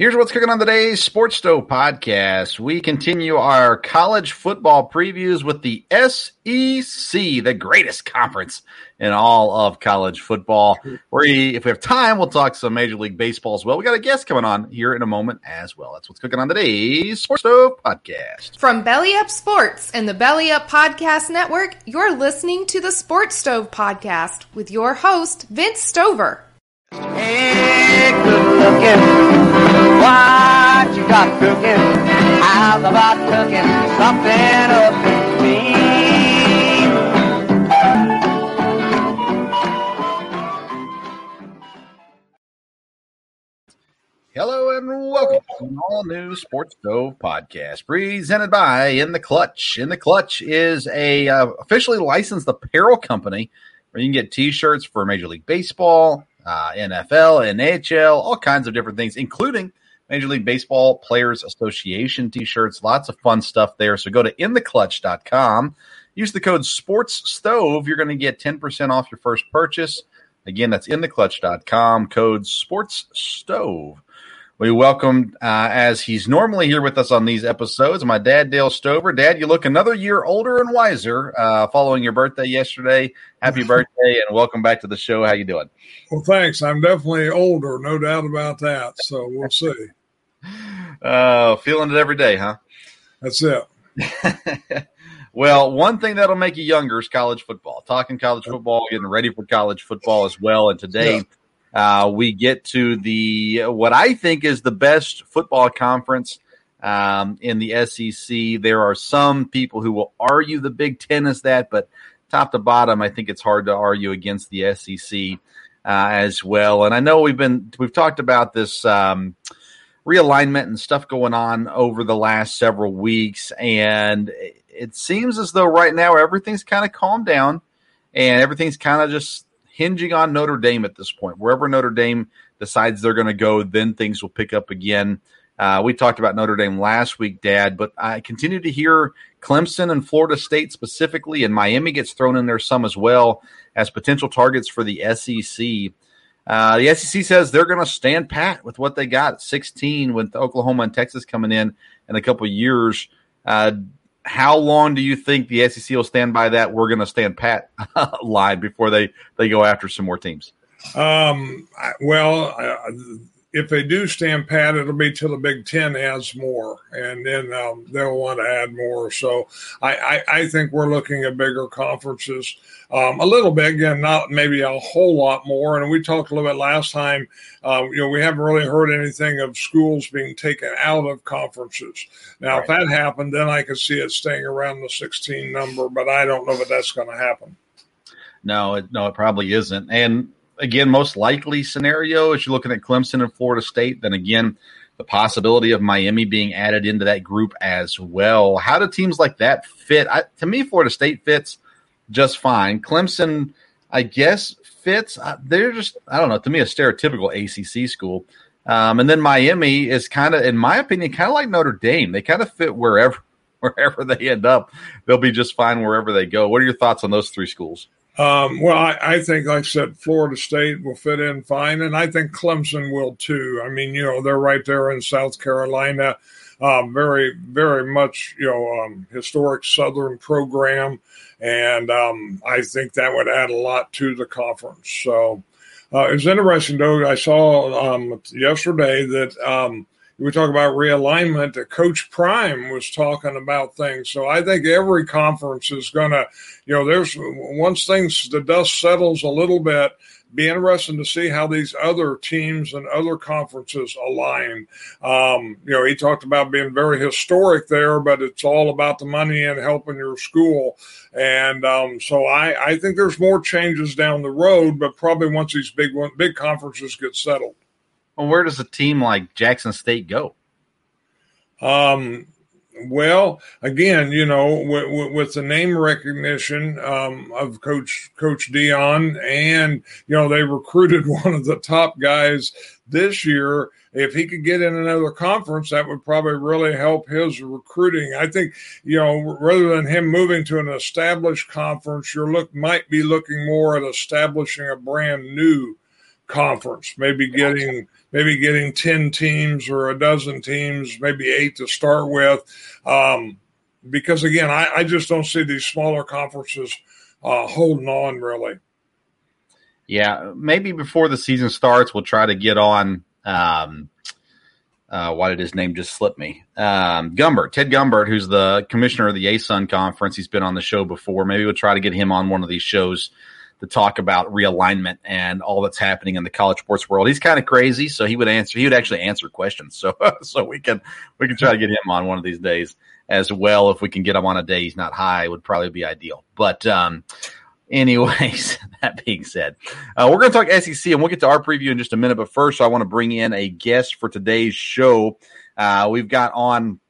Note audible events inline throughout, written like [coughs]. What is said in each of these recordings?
Here's what's cooking on today's Sports Stove podcast. We continue our college football previews with the SEC, the greatest conference in all of college football. We, if we have time, we'll talk some Major League Baseball as well. We got a guest coming on here in a moment as well. That's what's cooking on today's Sports Stove podcast. From Belly Up Sports and the Belly Up Podcast Network, you're listening to the Sports Stove podcast with your host, Vince Stover. Hey, good looking. What you got cooking? How's about cooking something up me? Hello and welcome to an all new Sports Stove podcast presented by In the Clutch. In the Clutch is a uh, officially licensed apparel company where you can get t-shirts for Major League Baseball, uh, NFL, NHL, all kinds of different things, including Major League Baseball Players Association t-shirts. Lots of fun stuff there. So go to intheclutch.com. Use the code Sports Stove. You're going to get 10% off your first purchase. Again, that's intheclutch.com. Code Sports Stove. We welcome, uh, as he's normally here with us on these episodes, my dad, Dale Stover. Dad, you look another year older and wiser uh, following your birthday yesterday. Happy birthday and welcome back to the show. How you doing? Well, thanks. I'm definitely older, no doubt about that. So we'll see. Uh, feeling it every day, huh? That's it. [laughs] well, one thing that'll make you younger is college football. Talking college football, getting ready for college football as well. And today, yeah. Uh, we get to the what I think is the best football conference um, in the SEC. There are some people who will argue the Big Ten is that, but top to bottom, I think it's hard to argue against the SEC uh, as well. And I know we've been we've talked about this um, realignment and stuff going on over the last several weeks, and it seems as though right now everything's kind of calmed down and everything's kind of just hinging on Notre Dame at this point. Wherever Notre Dame decides they're going to go, then things will pick up again. Uh, we talked about Notre Dame last week, Dad, but I continue to hear Clemson and Florida State specifically, and Miami gets thrown in there some as well as potential targets for the SEC. Uh, the SEC says they're going to stand pat with what they got at 16 with Oklahoma and Texas coming in in a couple years. Uh, how long do you think the SEC will stand by that? We're going to stand pat [laughs] line before they they go after some more teams. Um, well, uh, if they do stand pat, it'll be till the Big Ten adds more, and then um, they'll want to add more. So I, I, I, think we're looking at bigger conferences um, a little bit. Again, not maybe a whole lot more. And we talked a little bit last time. Uh, you know, we haven't really heard anything of schools being taken out of conferences. Now, right. if that happened, then I could see it staying around the 16 number, but I don't know if that's going to happen. No, it, no, it probably isn't. And again, most likely scenario is you're looking at Clemson and Florida State. Then again, the possibility of Miami being added into that group as well. How do teams like that fit? I, to me, Florida State fits just fine. Clemson, I guess, fits. They're just, I don't know, to me, a stereotypical ACC school. Um, and then Miami is kind of, in my opinion, kind of like Notre Dame. They kind of fit wherever [laughs] wherever they end up. They'll be just fine wherever they go. What are your thoughts on those three schools? Um, well, I, I, think, like I said, Florida State will fit in fine, and I think Clemson will too. I mean, you know, they're right there in South Carolina, um, very, very much, you know, um, historic Southern program, and um, I think that would add a lot to the conference. So uh, it's interesting, though. I saw um, yesterday that we talk about realignment that coach prime was talking about things so i think every conference is going to you know there's once things the dust settles a little bit be interesting to see how these other teams and other conferences align. Um, you know, he talked about being very historic there, but it's all about the money and helping your school. And um, so I, I think there's more changes down the road, but probably once these big big conferences get settled. Well, where does a team like Jackson State go? Um, well, again, you know, with, with the name recognition um, of Coach Coach Deion, and you know they recruited [laughs] one of the top guys this year. If he could get in another conference, that would probably really help his recruiting. I think, you know, rather than him moving to an established conference, you look might be looking more at establishing a brand new conference, maybe getting maybe getting 10 teams or a dozen teams, maybe eight to start with. Um, because again, I, I, just don't see these smaller conferences uh, holding on really. Yeah, maybe before the season starts, we'll try to get on. Um, uh, why did his name just slip me? Um, Gumbart, Ted Gumbart, who's the commissioner of the ASUN conference. He's been on the show before. Maybe we'll try to get him on one of these shows to talk about realignment and all that's happening in the college sports world. He's kind of crazy, so he would answer. He would actually answer questions. So, [laughs] so we can we can try to get him on one of these days as well. If we can get him on a day he's not high, would probably be ideal. But um, anyways, [laughs] that being said, uh, we're going to talk SEC, and we'll get to our preview in just a minute. But first, I want to bring in a guest for today's show. Uh, we've got on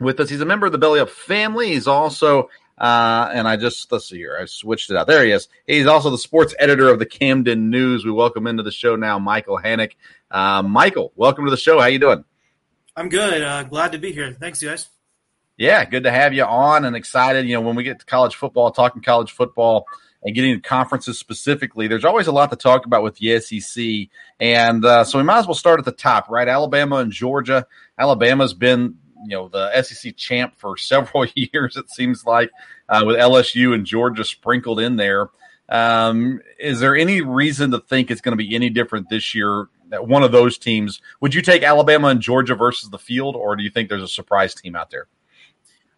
with us. He's a member of the Belly Up family. He's also uh, and I just let's see here. I switched it out. There he is. He's also the sports editor of the Camden News. We welcome into the show now, Michael Hanich. Uh, Michael, welcome to the show. How you doing? I'm good. Uh, glad to be here. Thanks, guys. Yeah, good to have you on and excited. You know, when we get to college football, talking college football and getting to conferences specifically, there's always a lot to talk about with the SEC. And uh, so we might as well start at the top, right? Alabama and Georgia. Alabama's been you know the SEC champ for [laughs] several years. It seems like uh, with LSU and Georgia sprinkled in there. Um, is there any reason to think it's going to be any different this year? That one of those teams would you take Alabama and Georgia versus the field, or do you think there's a surprise team out there?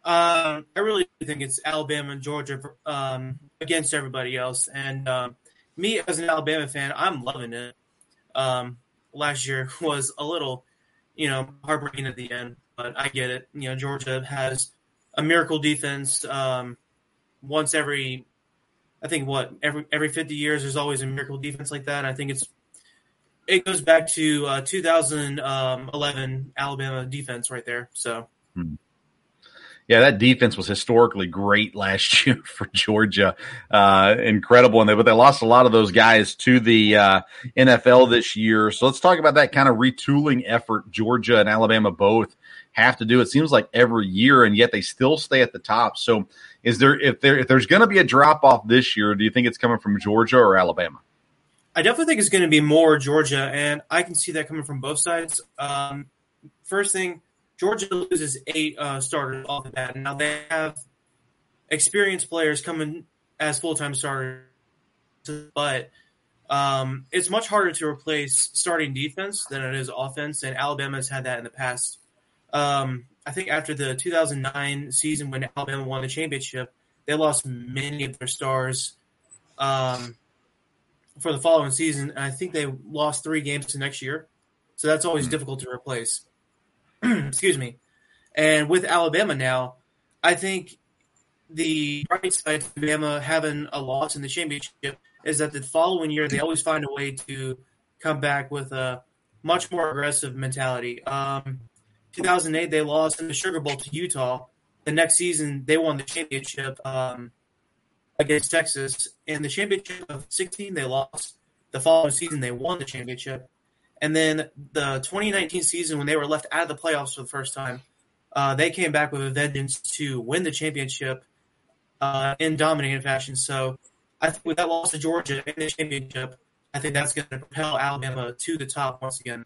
Uh, I really think it's Alabama and Georgia um, against everybody else. And um, me as an Alabama fan, I'm loving it. Um, last year [laughs] was a little, you know, heartbreaking at the end, but I get it. You know, Georgia has a miracle defense. Um, once every, I think what every every fifty years, there's always a miracle defense like that. I think it's it goes back to uh, 2011 Alabama defense right there. So. Hmm. Yeah, that defense was historically great last [laughs] year for Georgia. Uh, incredible. And they, but they lost a lot of those guys to the uh, NFL this year. So let's talk about that kind of retooling effort Georgia and Alabama both have to do. It seems like every year, and yet they still stay at the top. So, is there if there if there's going to be a drop off this year? Do you think it's coming from Georgia or Alabama? I definitely think it's going to be more Georgia, and I can see that coming from both sides. Um, first thing, Georgia loses eight uh, starters off the bat. Now they have experienced players coming as full time starters, but um, it's much harder to replace starting defense than it is offense, and Alabama has had that in the past um, I think after the 2009 season when Alabama won the championship, they lost many of their stars um, for the following season. And I think they lost three games to next year. So that's always mm-hmm. difficult to replace. [clears throat] Excuse me. And with Alabama now, I think the bright side of Alabama having a loss in the championship is that the following year they always find a way to come back with a much more aggressive mentality. Um, 2008, they lost in the Sugar Bowl to Utah. The next season, they won the championship um, against Texas. In the championship of 16, they lost. The following season, they won the championship. And then the 2019 season, when they were left out of the playoffs for the first time, uh, they came back with a vengeance to win the championship uh, in dominating fashion. So I think with that loss to Georgia in the championship, I think that's going to propel Alabama to the top once again.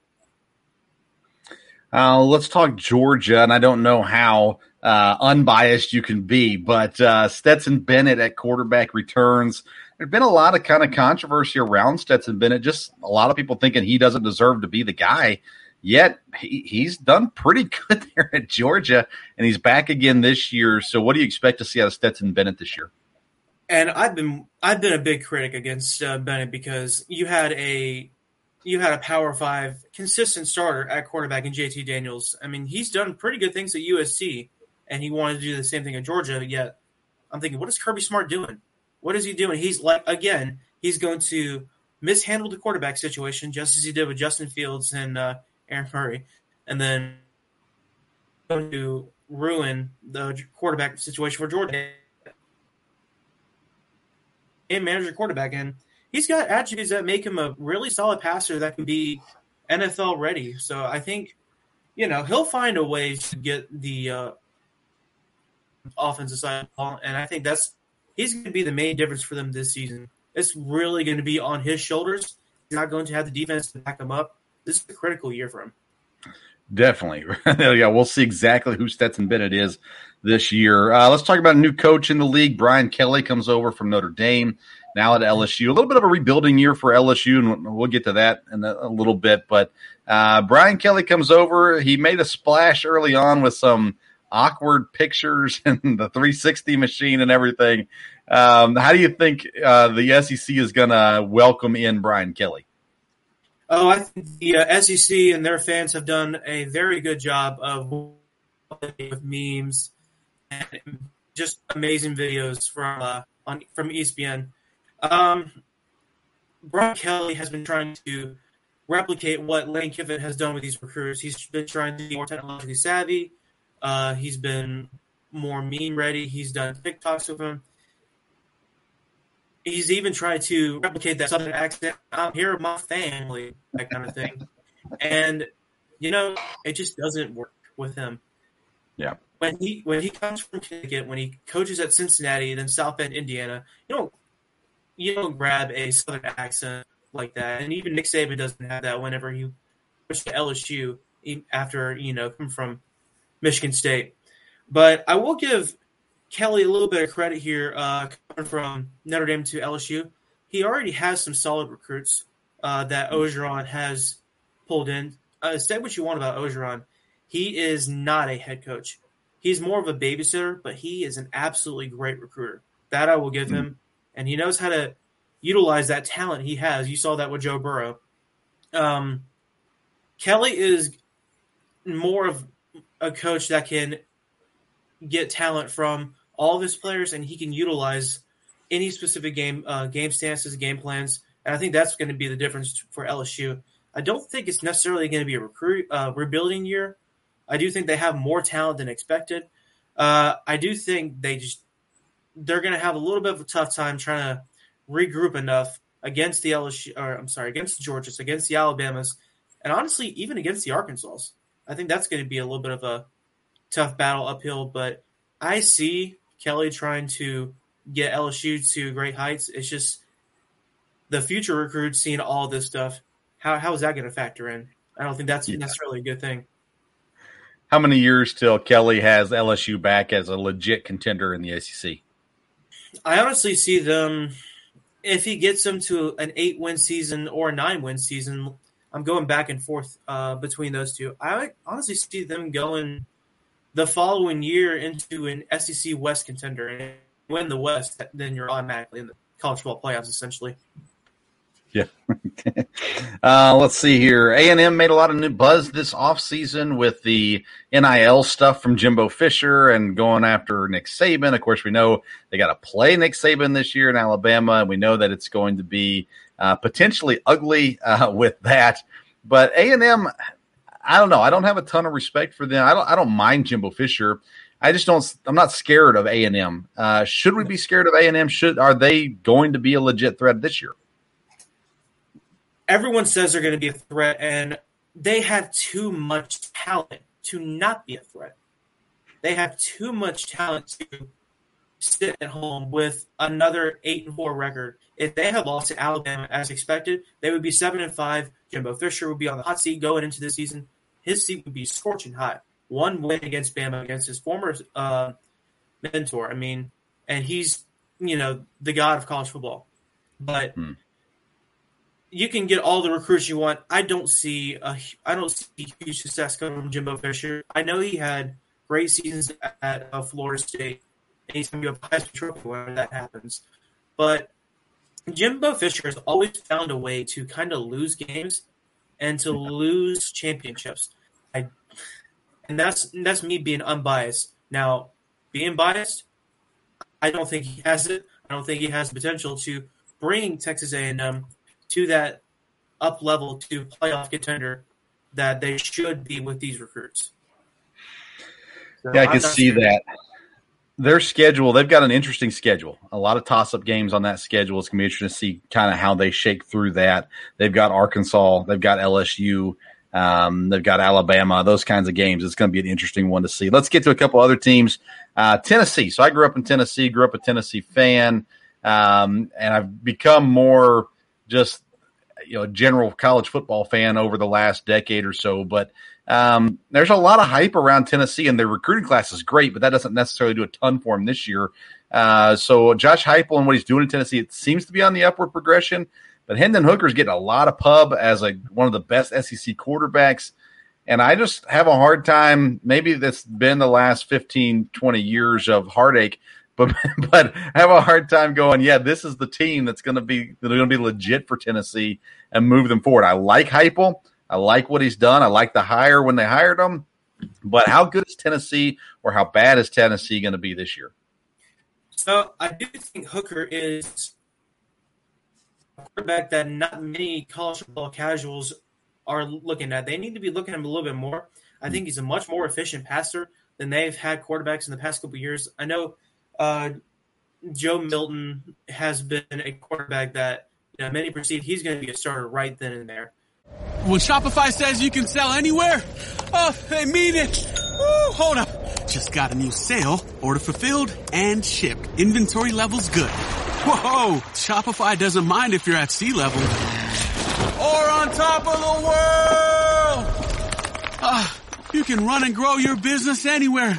Uh, let's talk Georgia, and I don't know how uh, unbiased you can be, but uh, Stetson Bennett at quarterback returns. There's been a lot of kind of controversy around Stetson Bennett. Just a lot of people thinking he doesn't deserve to be the guy. Yet he, he's done pretty [laughs] good there at Georgia, and he's back again this year. So, what do you expect to see out of Stetson Bennett this year? and I've been I've been a big critic against uh, Bennett because you had a you had a Power Five consistent starter at quarterback in JT Daniels. I mean, he's done pretty good things at USC, and he wanted to do the same thing at Georgia. Yet, I'm thinking, what is Kirby Smart doing? What is he doing? He's like again, he's going to mishandle the quarterback situation just as he did with Justin Fields and uh, Aaron Murray, and then going to ruin the quarterback situation for Georgia and manage your quarterback. And he's got attributes that make him a really solid passer that can be NFL ready. So I think, you know, he'll find a way to get the uh, offensive side. And I think that's he's going to be the main difference for them this season. It's really going to be on his shoulders. He's not going to have the defense to back him up. This is a critical year for him. Definitely. [laughs] yeah, we'll see exactly who Stetson Bennett is this year. Uh, let's talk about a new coach in the league. Brian Kelly comes over from Notre Dame, now at LSU. A little bit of a rebuilding year for LSU, and we'll get to that in a, little bit. But uh, Brian Kelly comes over. He made a splash early on with some awkward pictures [laughs] and the 360 machine and everything. Um, how do you think uh, the SEC is going to welcome in Brian Kelly? Oh, I think the uh, SEC and their fans have done a very good job of with memes and just amazing videos from uh, on from ESPN. Um, Brian Kelly has been trying to replicate what Lane Kiffin has done with these recruits. He's been trying to be more technologically savvy. Uh, he's been more meme ready. He's done TikToks with him. He's even tried to replicate that southern accent. I'm here with my family, that kind of thing. and you know, it just doesn't work with him. Yeah. When he when he comes from Connecticut, when he coaches at Cincinnati, then South Bend, Indiana, you don't you don't grab a southern accent like that. And even Nick Saban doesn't have that whenever he goes to LSU after you know come from Michigan State. But I will give Kelly a little bit of credit here, uh, coming from Notre Dame to LSU. He already has some solid recruits uh, that Orgeron has pulled in. Uh, say what you want about Orgeron, he is not a head coach. He's more of a babysitter, but he is an absolutely great recruiter. That I will give mm-hmm. him, and he knows how to utilize that talent he has. You saw that with Joe Burrow. Um, Kelly is more of a coach that can get talent from all of his players, and he can utilize any specific game uh, game stances, game plans. And I think that's going to be the difference for LSU. I don't think it's necessarily going to be a recruit uh, rebuilding year. I do think they have more talent than expected. Uh, I do think they just they're going to have a little bit of a tough time trying to regroup enough against the LSU, or I'm sorry, against the Georgias, against the Alabamas, and honestly, even against the Arkansas. I think that's going to be a little bit of a tough battle uphill. But I see Kelly trying to get LSU to great heights. It's just the future recruits seeing all this stuff. How how is that going to factor in? I don't think that's yeah. necessarily a good thing. How many years till Kelly has LSU back as a legit contender in the SEC? I honestly see them if he gets them to an eight win season or a nine win season. I'm going back and forth uh, between those two. I honestly see them going the following year into an SEC West contender and win the West. Then you're automatically in the college football playoffs, essentially. Yeah. [laughs] uh, let's see here. A and M made a lot of new buzz this offseason with the NIL stuff from Jimbo Fisher and going after Nick Saban. Of course, we know they got to play Nick Saban this year in Alabama, and we know that it's going to be uh, potentially ugly uh, [laughs] with that. But A and M, I don't know. I don't have a ton of respect for them. I don't. I don't mind Jimbo Fisher. I just don't. I'm not scared of A and M. Uh, should we be scared of A and M? Should are they going to be a legit threat this year? Everyone says they're going to be a threat, and they have too much talent to not be a threat. They have too much talent to sit at home with another eight and four record. If they had lost to Alabama as expected, they would be seven and five. Jimbo Fisher would be on the hot seat going into the season. His seat would be scorching hot. One win against Bama against his former uh, mentor. I mean, and he's you know the god of college football. But hmm. You can get all the recruits you want. I don't see a I don't see huge success coming from Jimbo Fisher. I know he had great seasons at uh, Florida State anytime you have a Heisman Trophy, whenever that happens. but Jimbo Fisher has always found a way to kind of lose games and to lose championships. I, and that's that's me being unbiased. Now, being biased, I don't think he has it. I don't think he has the potential to bring Texas A&M to that up level to playoff contender that they should be with these recruits. So yeah, I can see sure. that. Their schedule, they've got an interesting schedule. A lot of toss up games on that schedule. It's going to be interesting to see kind of how they shake through that. They've got Arkansas, they've got LSU, um, they've got Alabama, those kinds of games. It's going to be an interesting one to see. Let's get to a couple other teams. Uh, Tennessee. So I grew up in Tennessee, grew up a Tennessee fan, um, and I've become more just you know general college football fan over the last decade or so. But um, there's a lot of hype around Tennessee, and their recruiting class is great, but that doesn't necessarily do a ton for him this year. Uh, so Josh Heupel and what he's doing in Tennessee, it seems to be on the upward progression. But Hendon Hooker's getting a lot of pub as a one of the best SEC quarterbacks. And I just have a hard time. Maybe that's been the last 15, 20 years of heartache, but [laughs] but have a hard time going. Yeah, this is the team that's going to be that's going to be legit for Tennessee and move them forward. I like Heupel. I like what he's done. I like the hire when they hired him. But how good is Tennessee or how bad is Tennessee going to be this year? So I do think Hooker is a quarterback that not many college football casuals are looking at. They need to be looking at him a little bit more. I think he's a much more efficient passer than they've had quarterbacks in the past couple years. I know uh, Joe Milton has been a quarterback that you know, many perceive he's going to be a starter right then and there. When Shopify says you can sell anywhere, oh, they mean it. Woo, hold up. Just got a new sale, order fulfilled and shipped. Inventory levels good. Whoa, Shopify doesn't mind if you're at sea level. Or on top of the world. Ah, you can run and grow your business anywhere.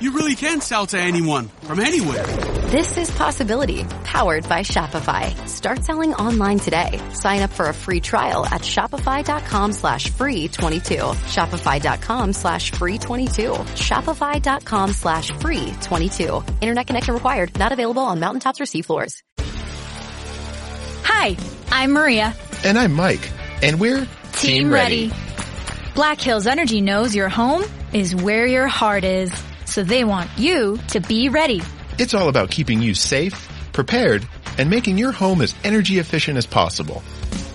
you really can sell to anyone from anywhere. This is Possibility, powered by Shopify. Start selling online today. Sign up for a free trial at shopify.com slash free 22. Shopify.com slash free 22. Shopify.com slash free 22. Internet connection required. Not available on mountaintops or seafloors. Hi, I'm Maria. And I'm Mike. And we're Team, Team Ready. Ready. Black Hills Energy knows your home is where your heart is. So they want you to be ready. It's all about keeping you safe, prepared, and making your home as energy efficient as possible.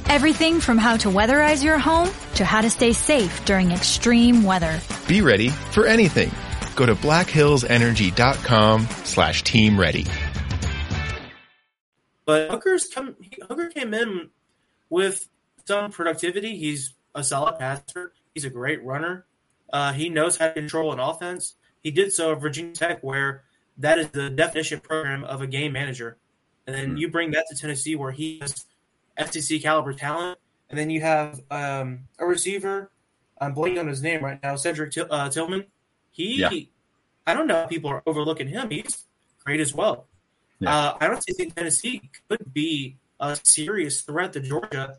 Everything from how to weatherize your home to how to stay safe during extreme weather. Be ready for anything. Go to blackhillsenergy.com slash team ready. But Hooker's come, Hooker came in with some productivity. He's a solid passer. He's a great runner. Uh, he knows how to control an offense. He did so at Virginia Tech, where that is the definition program of a game manager. And then mm-hmm. you bring that to Tennessee, where he has SEC caliber talent, and then you have um, a receiver. I'm blanking on his name right now, Cedric uh, Tillman. He, yeah. I don't know if people are overlooking him. He's great as well. Yeah. Uh, I don't think Tennessee could be a serious threat to Georgia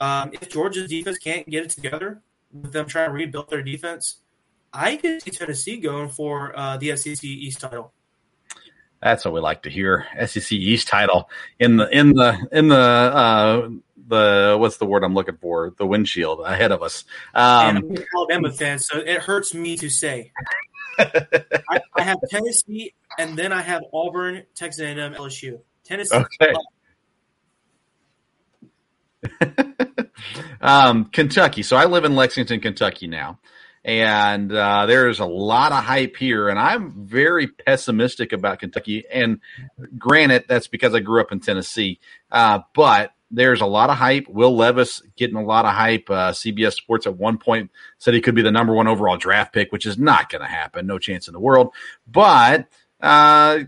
um, if Georgia's defense can't get it together, with them trying to rebuild their defense, I could see Tennessee going for uh, the SEC East title. That's what we like to hear. SEC East title in the in the in the uh, the what's the word I'm looking for? The windshield ahead of us. Um, I'm an Alabama fan, so it hurts me to say. [laughs] I, I, have Tennessee, and then I have Auburn, Texas A&M, LSU. Tennessee. Okay. [laughs] um, Kentucky. So I live in Lexington, Kentucky now. And uh, there's a lot of hype here, and I'm very pessimistic about Kentucky. And granted, that's because I grew up in Tennessee. Uh, but there's a lot of hype. Will Levis getting a lot of hype. Uh, CBS Sports at one point said he could be the number one overall draft pick, which is not going to happen. No chance in the world. But uh,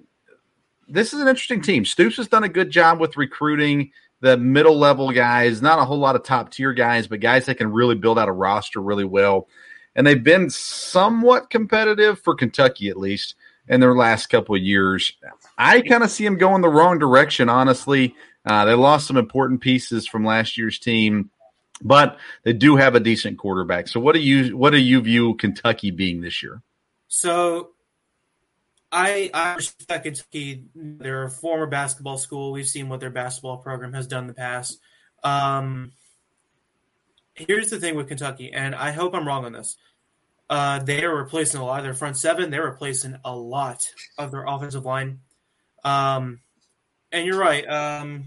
this is an interesting team. Stoops has done a good job with recruiting the middle level guys, not a whole lot of top tier guys, but guys that can really build out a roster really well. And they've been somewhat competitive for Kentucky at least in their last couple of years. I kind of see them going the wrong direction, honestly. Uh, they lost some important pieces from last year's team, but they do have a decent quarterback. So, what do you what do you view Kentucky being this year? So, I I respect Kentucky. They're a former basketball school. We've seen what their basketball program has done in the past. Um, here's the thing with Kentucky, and I hope I'm wrong on this. Uh, they are replacing a lot of their front seven. They're replacing a lot of their offensive line. Um, and you're right. Um,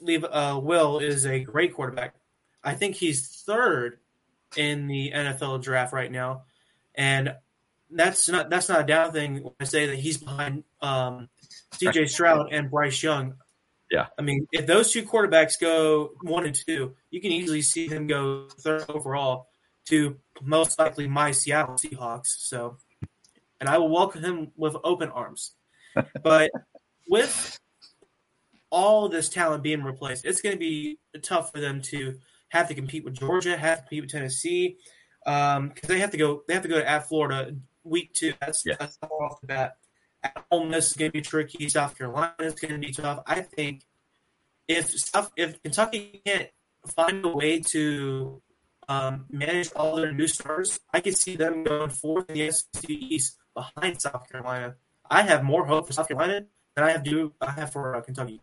leave uh, Will is a great quarterback. I think he's third in the NFL draft right now, and that's not that's not a down thing. When I say that he's behind um, C.J. Stroud and Bryce Young. Yeah, I mean, if those two quarterbacks go one and two, you can easily see him go third overall to most likely my Seattle Seahawks. So, and I will welcome him with open arms. [laughs] But with all this talent being replaced, it's going to be tough for them to have to compete with Georgia, have to compete with Tennessee, because um, they have to go. They have to go to at Florida week two. That's, yeah. that's off the bat. At home, this is going to be tricky. South Carolina is going to be tough. I think if stuff if Kentucky can't find a way to um, manage all their new stars, I could see them going fourth in the SEC East behind South Carolina. I have more hope for South Carolina than I have do I have for uh, Kentucky.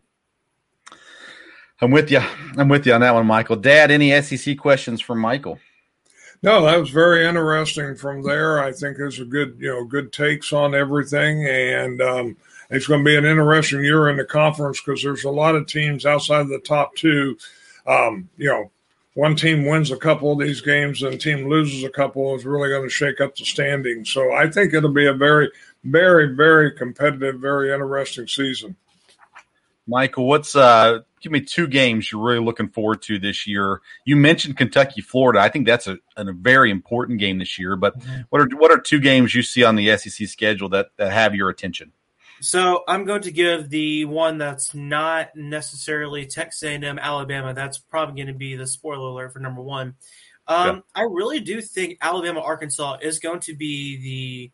I'm with you. I'm with you on that one, Michael. Dad, any SEC questions from Michael? No, that was very interesting. From there, I think there's a good, you know, good takes on everything, and um, it's going to be an interesting year in the conference because there's a lot of teams outside of the top two. Um, you know, one team wins a couple of these games and team loses a couple is really going to shake up the standings. So I think it'll be a very, very, very competitive, very interesting season. Michael, what's uh give me two games you're really looking forward to this year. You mentioned Kentucky, Florida. I think that's a, a very important game this year. But mm-hmm. what are what are two games you see on the SEC schedule that, that have your attention? So I'm going to give the one that's not necessarily Texas A&M, Alabama. That's probably going to be the spoiler alert for number one. Um, yeah. I really do think Alabama Arkansas is going to be the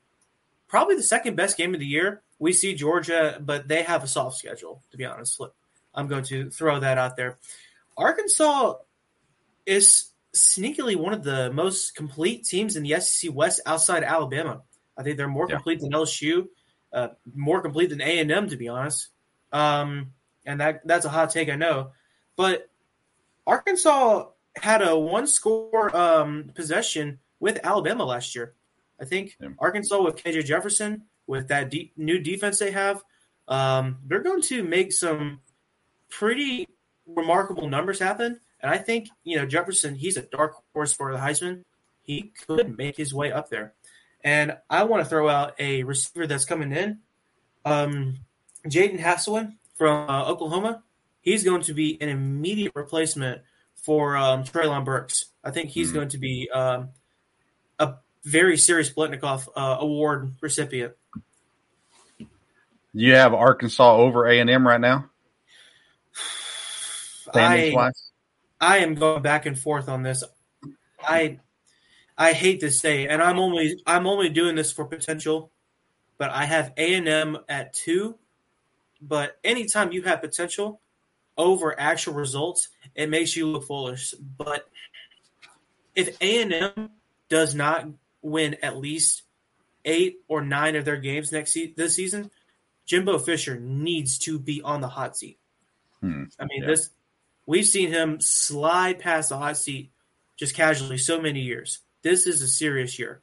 probably the second best game of the year. We see Georgia, but they have a soft schedule. To be honest, I'm going to throw that out there. Arkansas is sneakily one of the most complete teams in the SEC West outside Alabama. I think they're more yeah. complete than LSU, uh, more complete than A and M, to be honest. Um, and that that's a hot take, I know, but Arkansas had a one score um, possession with Alabama last year. I think yeah. Arkansas with KJ Jefferson with that deep, new defense they have, um, they're going to make some pretty remarkable numbers happen. And I think, you know, Jefferson, he's a dark horse for the Heisman. He could make his way up there. And I want to throw out a receiver that's coming in. Um, Jadon Haselwood from uh, Oklahoma. He's going to be an immediate replacement for um, Treylon Burks. I think he's mm-hmm. going to be um, a very serious Biletnikoff uh, Award recipient. You have Arkansas over A and M right now. I, I am going back and forth on this. I I hate to say, and I'm only I'm only doing this for potential, but I have A and M at two. But anytime you have potential over actual results, it makes you look foolish. But if A and M does not win at least eight or nine of their games next se- this season, Jimbo Fisher needs to be on the hot seat. Hmm. I mean, yeah. this we've seen him slide past the hot seat just casually so many years. This is a serious year.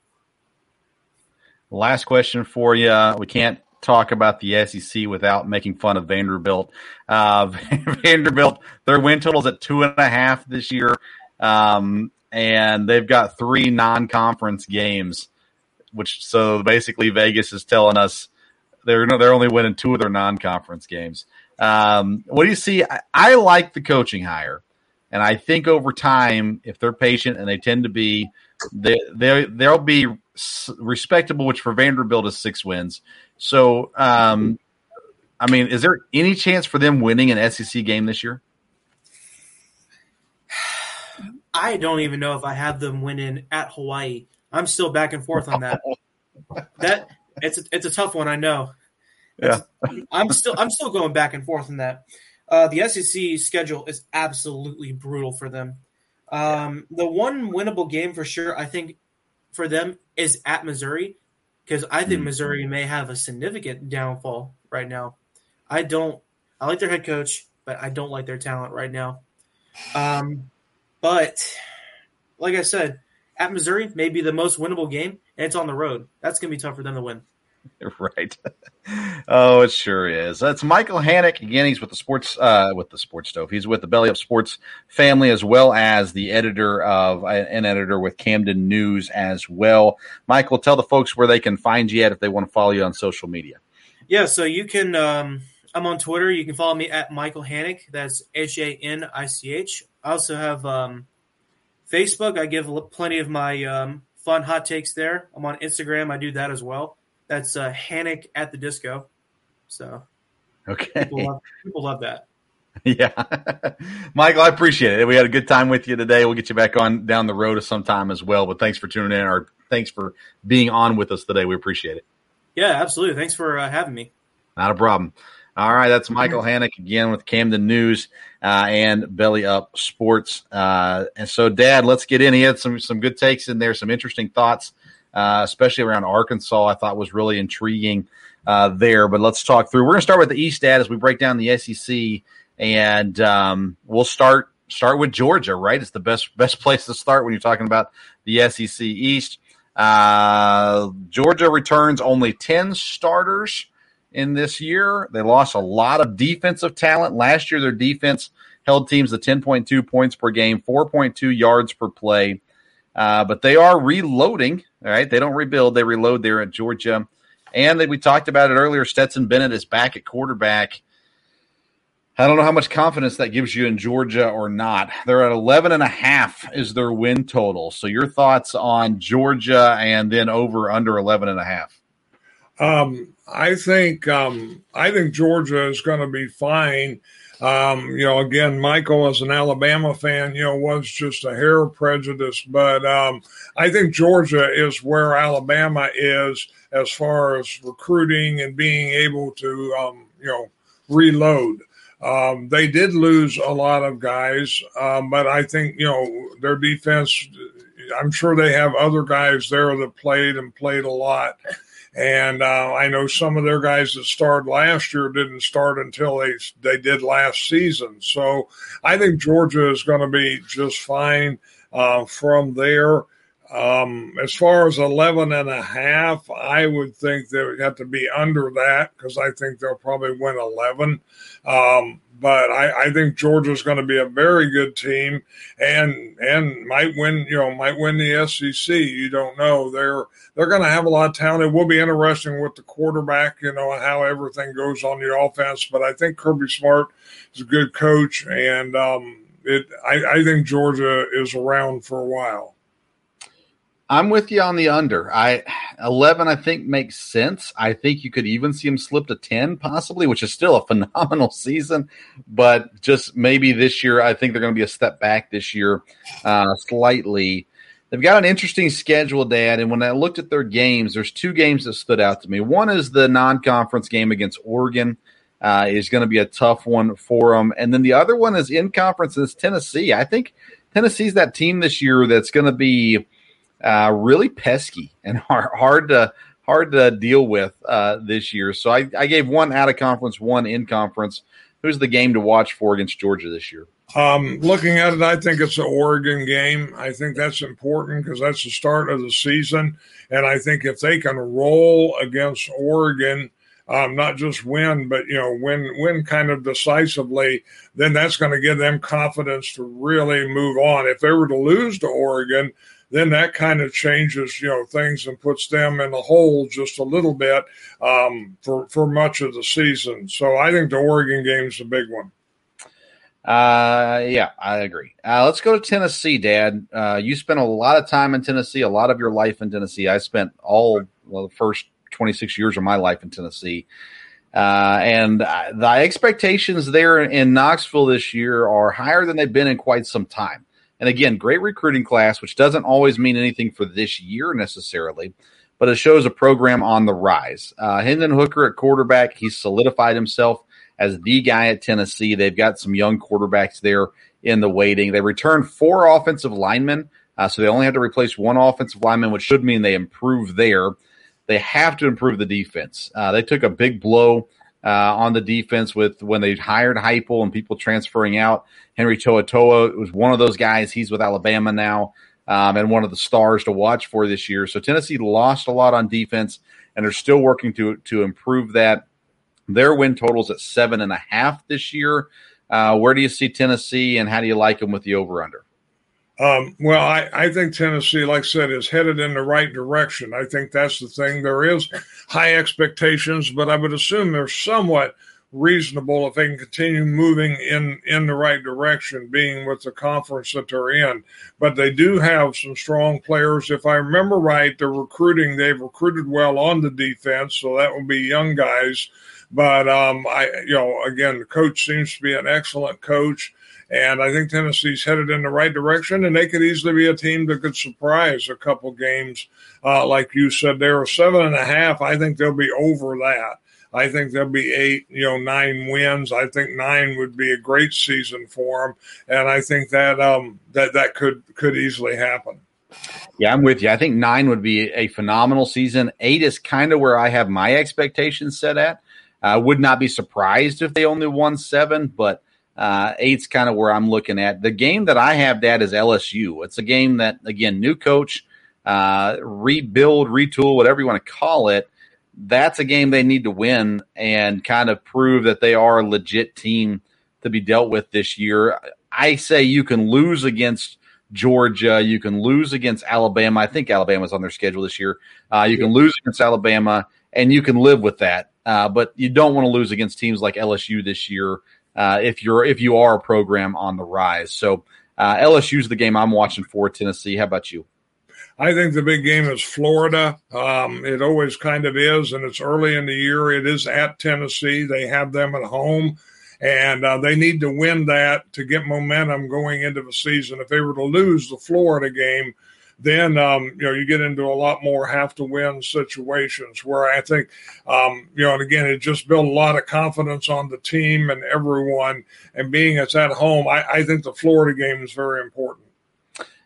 Last question for you. We can't talk about the SEC without making fun of Vanderbilt. Uh, [laughs] Vanderbilt, their win total is at two and a half this year, um, and they've got three non-conference games. Which so basically Vegas is telling us they're they're only winning two of their non-conference games. Um, what do you see? I, I, like the coaching hire, and I think over time, if they're patient and they tend to be, they they they'll be respectable. Which for Vanderbilt is six wins. So, um, I mean, is there any chance for them winning an SEC game this year? [sighs] I don't even know if I have them winning at Hawaii. I'm still back and forth on that. [laughs] that it's a, it's a tough one, I know. Yeah. [laughs] I'm still I'm still going back and forth on that. Uh, the SEC schedule is absolutely brutal for them. Um, the one winnable game for sure, I think, for them is at Missouri, because I think Missouri may have a significant downfall right now. I don't. I like their head coach, but I don't like their talent right now. Um, but like I said, at Missouri, may be the most winnable game, and it's on the road. That's gonna be tough for them to win. [laughs] right. [laughs] oh, it sure is. That's Michael Hanich again. He's with the sports uh, with the Sports Stove. He's with the Belly Up Sports family as well as the editor of uh, an editor with Camden News as well. Michael, tell the folks where they can find you at if they want to follow you on social media. Yeah, so you can. Um, I'm on Twitter. You can follow me at Michael Hanich. That's H A N I C H. I also have um, Facebook. I give plenty of my um, fun hot takes there. I'm on Instagram. I do that as well. That's uh, Hanich at the disco. So, okay, people love, people love that. [laughs] Yeah, Michael, I appreciate it. We had a good time with you today. We'll get you back on down the road sometime as well. But thanks for tuning in, or thanks for being on with us today. We appreciate it. Yeah, absolutely. Thanks for uh, having me. Not a problem. All right, that's Michael Hanich again with Camden News uh, and Belly Up Sports. Uh, and so, Dad, let's get in. He had some some good takes in there, some interesting thoughts, uh, especially around Arkansas. I thought was really intriguing uh, there. But let's talk through. We're going to start with the East, Dad, as we break down the SEC, and um, we'll start start with Georgia. Right, it's the best best place to start when you're talking about the SEC East. Uh, Georgia returns only ten starters in this year. They lost a lot of defensive talent. Last year, their defense held teams to 10.2 points per game, 4.2 yards per play. Uh, but they are reloading. All right. They don't rebuild, they reload there at Georgia. And we talked about it earlier. Stetson Bennett is back at quarterback. I don't know how much confidence that gives you in Georgia or not. They're at 11 and a half is their win total. So your thoughts on Georgia and then over under 11 and a half? Um, I think um, I think Georgia is going to be fine. Um, you know, again, Michael as an Alabama fan, you know, was just a hair prejudice, but um, I think Georgia is where Alabama is as far as recruiting and being able to, um, you know, reload. Um, they did lose a lot of guys, um, but I think you know their defense. I'm sure they have other guys there that played and played a lot. And uh, I know some of their guys that started last year didn't start until they they did last season. So I think Georgia is going to be just fine uh, from there. Um, as far as 11 and a half, I would think they would have to be under that because I think they'll probably win 11. Um, but I, I think Georgia's going to be a very good team and and might win, you know, might win the SEC. You don't know. They're they're going to have a lot of talent. It will be interesting with the quarterback, you know, how everything goes on the offense. But I think Kirby Smart is a good coach, and um, it I, I think Georgia is around for a while. I'm with you on the under. I 11 I think makes sense. I think you could even see them slip to 10 possibly, which is still a [laughs] phenomenal season, but just maybe this year I think they're going to be a step back this year uh, slightly. They've got an interesting schedule, Dad, and when I looked at their games, there's two games that stood out to me. One is the non-conference game against Oregon. Uh, is going to be a tough one for them, and then the other one is in conference. Is Tennessee. I think Tennessee's that team this year that's going to be uh, really pesky and [laughs] hard, hard to hard to deal with uh, this year. So I, I gave one out of conference, one in conference. Who's the game to watch for against Georgia this year? Um, looking at it, I think it's an Oregon game. I think that's important because that's the start of the season. And I think if they can roll against Oregon, um, not just win, but you know, win win kind of decisively, then that's going to give them confidence to really move on. If they were to lose to Oregon, then that kind of changes, you know, things and puts them in the hole just a little bit um, for for much of the season. So I think the Oregon game is a big one. Uh, yeah, I agree. Uh, let's go to Tennessee, Dad. Uh, you spent a lot of time in Tennessee, a lot of your life in Tennessee. I spent all well, the first 26 years of my life in Tennessee. Uh, and uh, the expectations there in Knoxville this year are higher than they've been in quite some time. And again, great recruiting class, which doesn't always mean anything for this year necessarily, but it shows a program on the rise. Uh, Hendon Hooker at quarterback, he's solidified himself as the guy at Tennessee. They've got some young quarterbacks there in the waiting. They returned four offensive linemen, uh, so they only have to replace one offensive lineman, which should mean they improve there. They have to improve the defense. Uh, they took a big blow uh, on the defense with when they hired Heupel and people transferring out. Henry To'oTo'o was one of those guys. He's with Alabama now um, and one of the stars to watch for this year. So Tennessee lost a lot on defense, and they're still working to to improve that. Their win totals at seven and a half this year. Uh, where do you see Tennessee, and how do you like them with the over under? Um, well, I, I think Tennessee, like I said, is headed in the right direction. I think that's the thing. There is high expectations, but I would assume they're somewhat reasonable if they can continue moving in in the right direction, being with the conference that they're in. But they do have some strong players. If I remember right, they're recruiting. They've recruited well on the defense, so that will be young guys. But um, I, you know, again, the coach seems to be an excellent coach. And I think Tennessee's headed in the right direction, and they could easily be a team that could surprise a couple games. Uh, like you said, they are seven and a half. I think they'll be over that. I think there'll be eight, you know, nine wins. I think nine would be a great season for them, and I think that um, that that could could easily happen. Yeah, I'm with you. I think nine would be a phenomenal season. Eight is kind of where I have my expectations set at. I would not be surprised if they only won seven, but uh, eight's kind of where I'm looking at. The game that I have that is LSU. It's a game that, again, new coach, uh, rebuild, retool, whatever you want to call it. That's a game they need to win and kind of prove that they are a legit team to be dealt with this year. I say you can lose against Georgia. You can lose against Alabama. I think Alabama's on their schedule this year. Uh, you can lose against Alabama, and you can live with that. Uh, but you don't want to lose against teams like LSU this year uh, if you're if you are a program on the rise. So uh, LSU's the game I'm watching for Tennessee. How about you? I think the big game is Florida. Um, it always kind of is, and it's early in the year. It is at Tennessee. They have them at home, and uh, they need to win that to get momentum going into the season. If they were to lose the Florida game, then um, you know you get into a lot more have to win situations where I think um, you know, and again, it just built a lot of confidence on the team and everyone. And being it's at home, I, I think the Florida game is very important.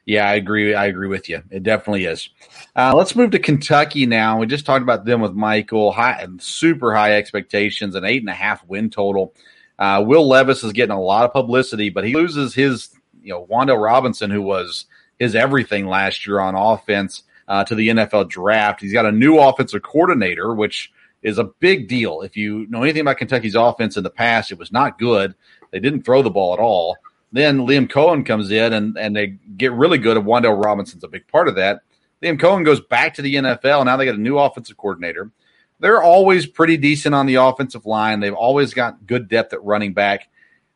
Yeah, I agree. I agree with you. It definitely is. Uh, let's move to Kentucky now. We just talked about them with Michael. High, and super high expectations, an eight and a half win total. Uh, Will Levis is getting a lot of publicity, but he loses his, you know, Wan'Dale Robinson, who was his everything last year on offense uh, to the NFL draft. He's got a new offensive coordinator, which is a big deal. If you know anything about Kentucky's offense in the past, it was not good. They didn't throw the ball at all. Then Liam Coen comes in and, and they get really good. And Wan'Dale Robinson's a big part of that. Liam Coen goes back to the NFL. Now they got a new offensive coordinator. They're always pretty decent on the offensive line. They've always got good depth at running back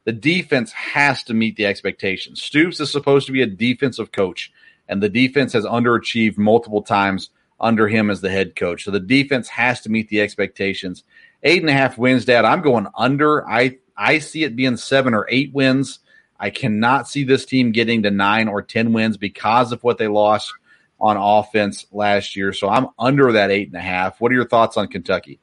the defense has to meet the expectations. Stoops is supposed to be a defensive coach, and the defense has underachieved multiple times under him as the head coach. So the defense has to meet the expectations. Eight and a half wins, Dad. I'm going under. I I see it being seven or eight wins. I cannot see this team getting to nine or ten wins because of what they lost on offense last year. So I'm under that eight and a half. What are your thoughts on Kentucky?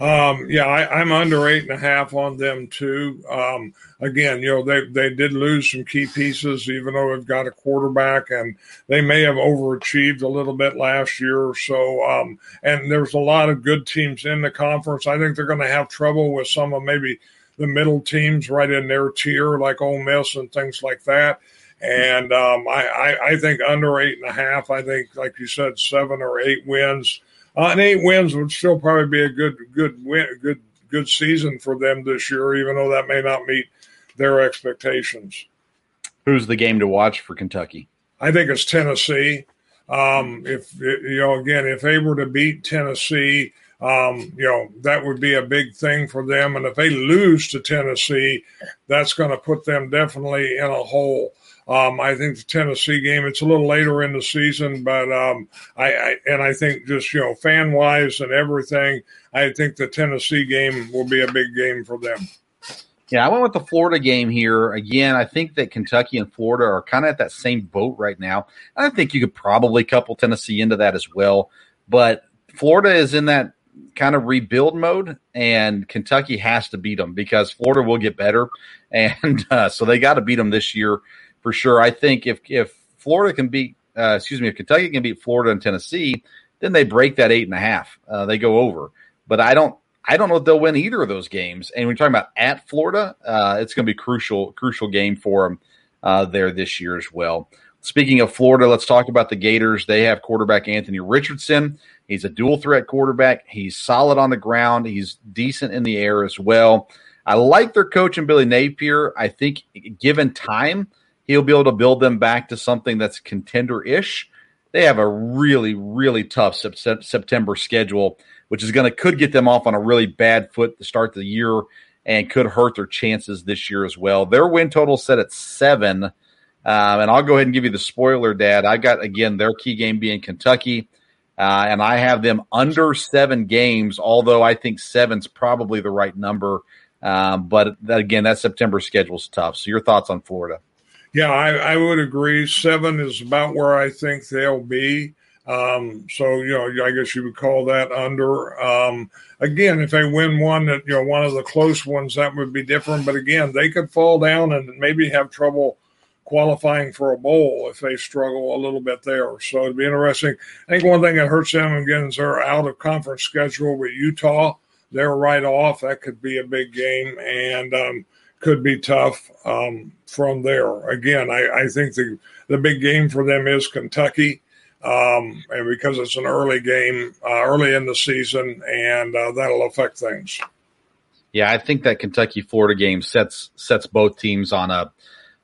Um, yeah, I, am under eight and a half on them too. Um, again, you know, they they did lose some key pieces, even though they've got a quarterback, and they may have overachieved a little bit last year or so. Um, and there's a lot of good teams in the conference. I think they're going to have trouble with some of maybe the middle teams right in their tier, like Ole Miss and things like that. And um, I, I, I think under eight and a half. I think, like you said, seven or eight wins uh, and eight wins would still probably be a good, good win, good, good season for them this year, even though that may not meet their expectations. Who's the game to watch for Kentucky? I think it's Tennessee. Um, if you know, again, if they were to beat Tennessee, um, you know, that would be a big thing for them. And if they lose to Tennessee, that's going to put them definitely in a hole. Um, I think the Tennessee game, it's a little later in the season, but um, I, I, and I think just you know fan wise and everything, I think the Tennessee game will be a big game for them. Yeah, I went with the Florida game here. Again, I think that Kentucky and Florida are kind of at that same boat right now. I think you could probably couple Tennessee into that as well. But Florida is in that kind of rebuild mode, and Kentucky has to beat them because Florida will get better, [laughs] and uh, so they got to beat them this year for sure. I think if if Florida can beat, uh, excuse me, if Kentucky can beat Florida and Tennessee, then they break that eight and a half. Uh, they go over, but I don't. I don't know if they'll win either of those games. And you're talking about at Florida, uh, it's going to be crucial, crucial game for them uh, there this year as well. Speaking of Florida, let's talk about the Gators. They have quarterback Anthony Richardson. He's a dual threat quarterback. He's solid on the ground. He's decent in the air as well. I like their coach and Billy Napier. I think given time, he'll be able to build them back to something that's contender ish. They have a really, really tough September schedule which is going to could get them off on a really bad foot to start the year and could hurt their chances this year as well. Their win total set at seven. Um, and I'll go ahead and give you the spoiler, Dad. I got again their key game being Kentucky, uh, and I have them under seven games. Although I think seven's probably the right number, um, but that, again, that September schedule is tough. So your thoughts on Florida? Yeah, I, I would agree. Seven is about where I think they'll be. Um, so you know, I guess you would call that under. Um, again, if they win one that you know one of the close ones, that would be different. But again, they could fall down and maybe have trouble qualifying for a bowl if they struggle a little bit there. So it'd be interesting. I think one thing that hurts them again is they're out of conference schedule with Utah. They're right off. That could be a big game and um, could be tough um, from there. Again, I, I think the the big game for them is Kentucky um, and because it's an early game, uh, early in the season, and uh, that'll affect things. Yeah, I think that Kentucky Florida game sets sets both teams on a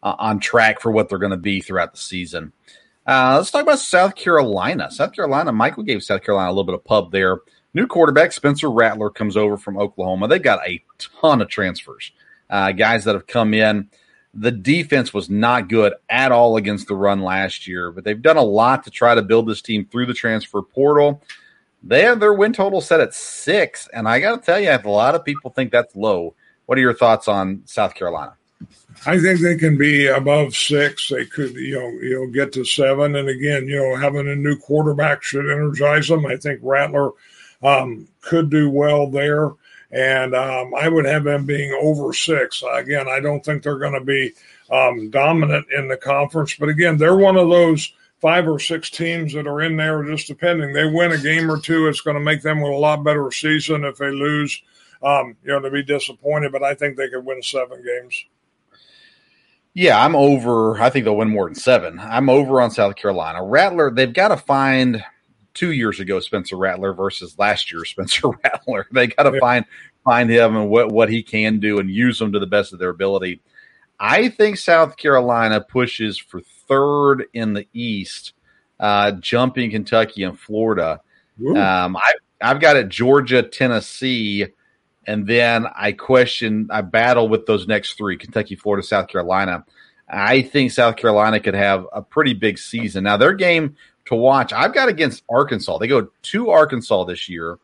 uh, on track for what they're going to be throughout the season. Uh, let's talk about South Carolina. South Carolina, Michael gave South Carolina a little bit of pub there. New quarterback Spencer Rattler comes over from Oklahoma. They got a ton of transfers, uh, guys that have come in. The defense was not good at all against the run last year, but they've done a lot to try to build this team through the transfer portal. They have their win total set at six, and I got to tell you, a lot of people think that's low. What are your thoughts on South Carolina? I think they can be above six. They could, you know, you know, get to seven. And again, you know, having a new quarterback should energize them. I think Rattler um, could do well there and um, I would have them being over six. Again, I don't think they're going to be um, dominant in the conference, but again, they're one of those five or six teams that are in there, just depending. They win a game or two, it's going to make them with a lot better season. If they lose, um, you know, to be disappointed, but I think they could win seven games. Yeah, I'm over. I think they'll win more than seven. I'm over on South Carolina. Rattler, they've got to find two years ago Spencer Rattler versus last year [laughs] Spencer Rattler. [laughs] They got to yeah. find find him and what what he can do and use him to the best of their ability. I think South Carolina pushes for third in the East, uh, jumping Kentucky and Florida. Um, I, I've got it Georgia, Tennessee, and then I question, I battle with those next three Kentucky, Florida, South Carolina. I think South Carolina could have a pretty big season. Now, their game to watch. I've got against Arkansas. They go to Arkansas this year,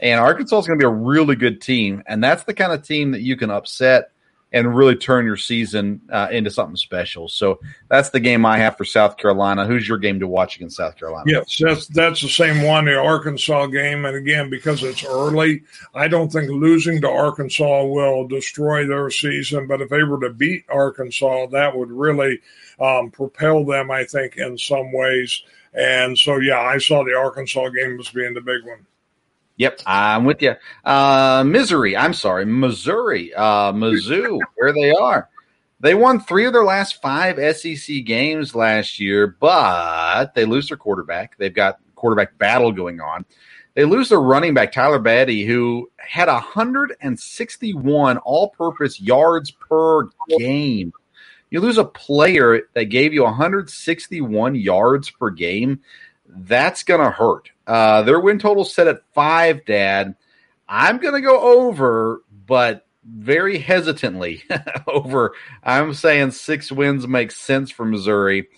and Arkansas is going to be a really good team. And that's the kind of team that you can upset and really turn your season uh, into something special. So that's the game I have for South Carolina. Who's your game to watch against South Carolina? Yes, that's that's the same one, the Arkansas game. And again, because it's early, I don't think losing to Arkansas will destroy their season. But if they were to beat Arkansas, that would really um, propel them, I think, in some ways. And so, yeah, I saw the Arkansas game as being the big one. Yep, I'm with you. Uh, Missouri, I'm sorry, Missouri, uh, Mizzou, [laughs] where they are. They won three of their last five SEC games last year, but they lose their quarterback. They've got quarterback battle going on. They lose their running back, Tyler Badie, who had 161 all purpose yards per game. You lose a player that gave you 161 yards per game. That's going to hurt. Uh, their win total set at five, Dad. I'm going to go over, but very hesitantly [laughs] over. I'm saying six wins makes sense for Missouri.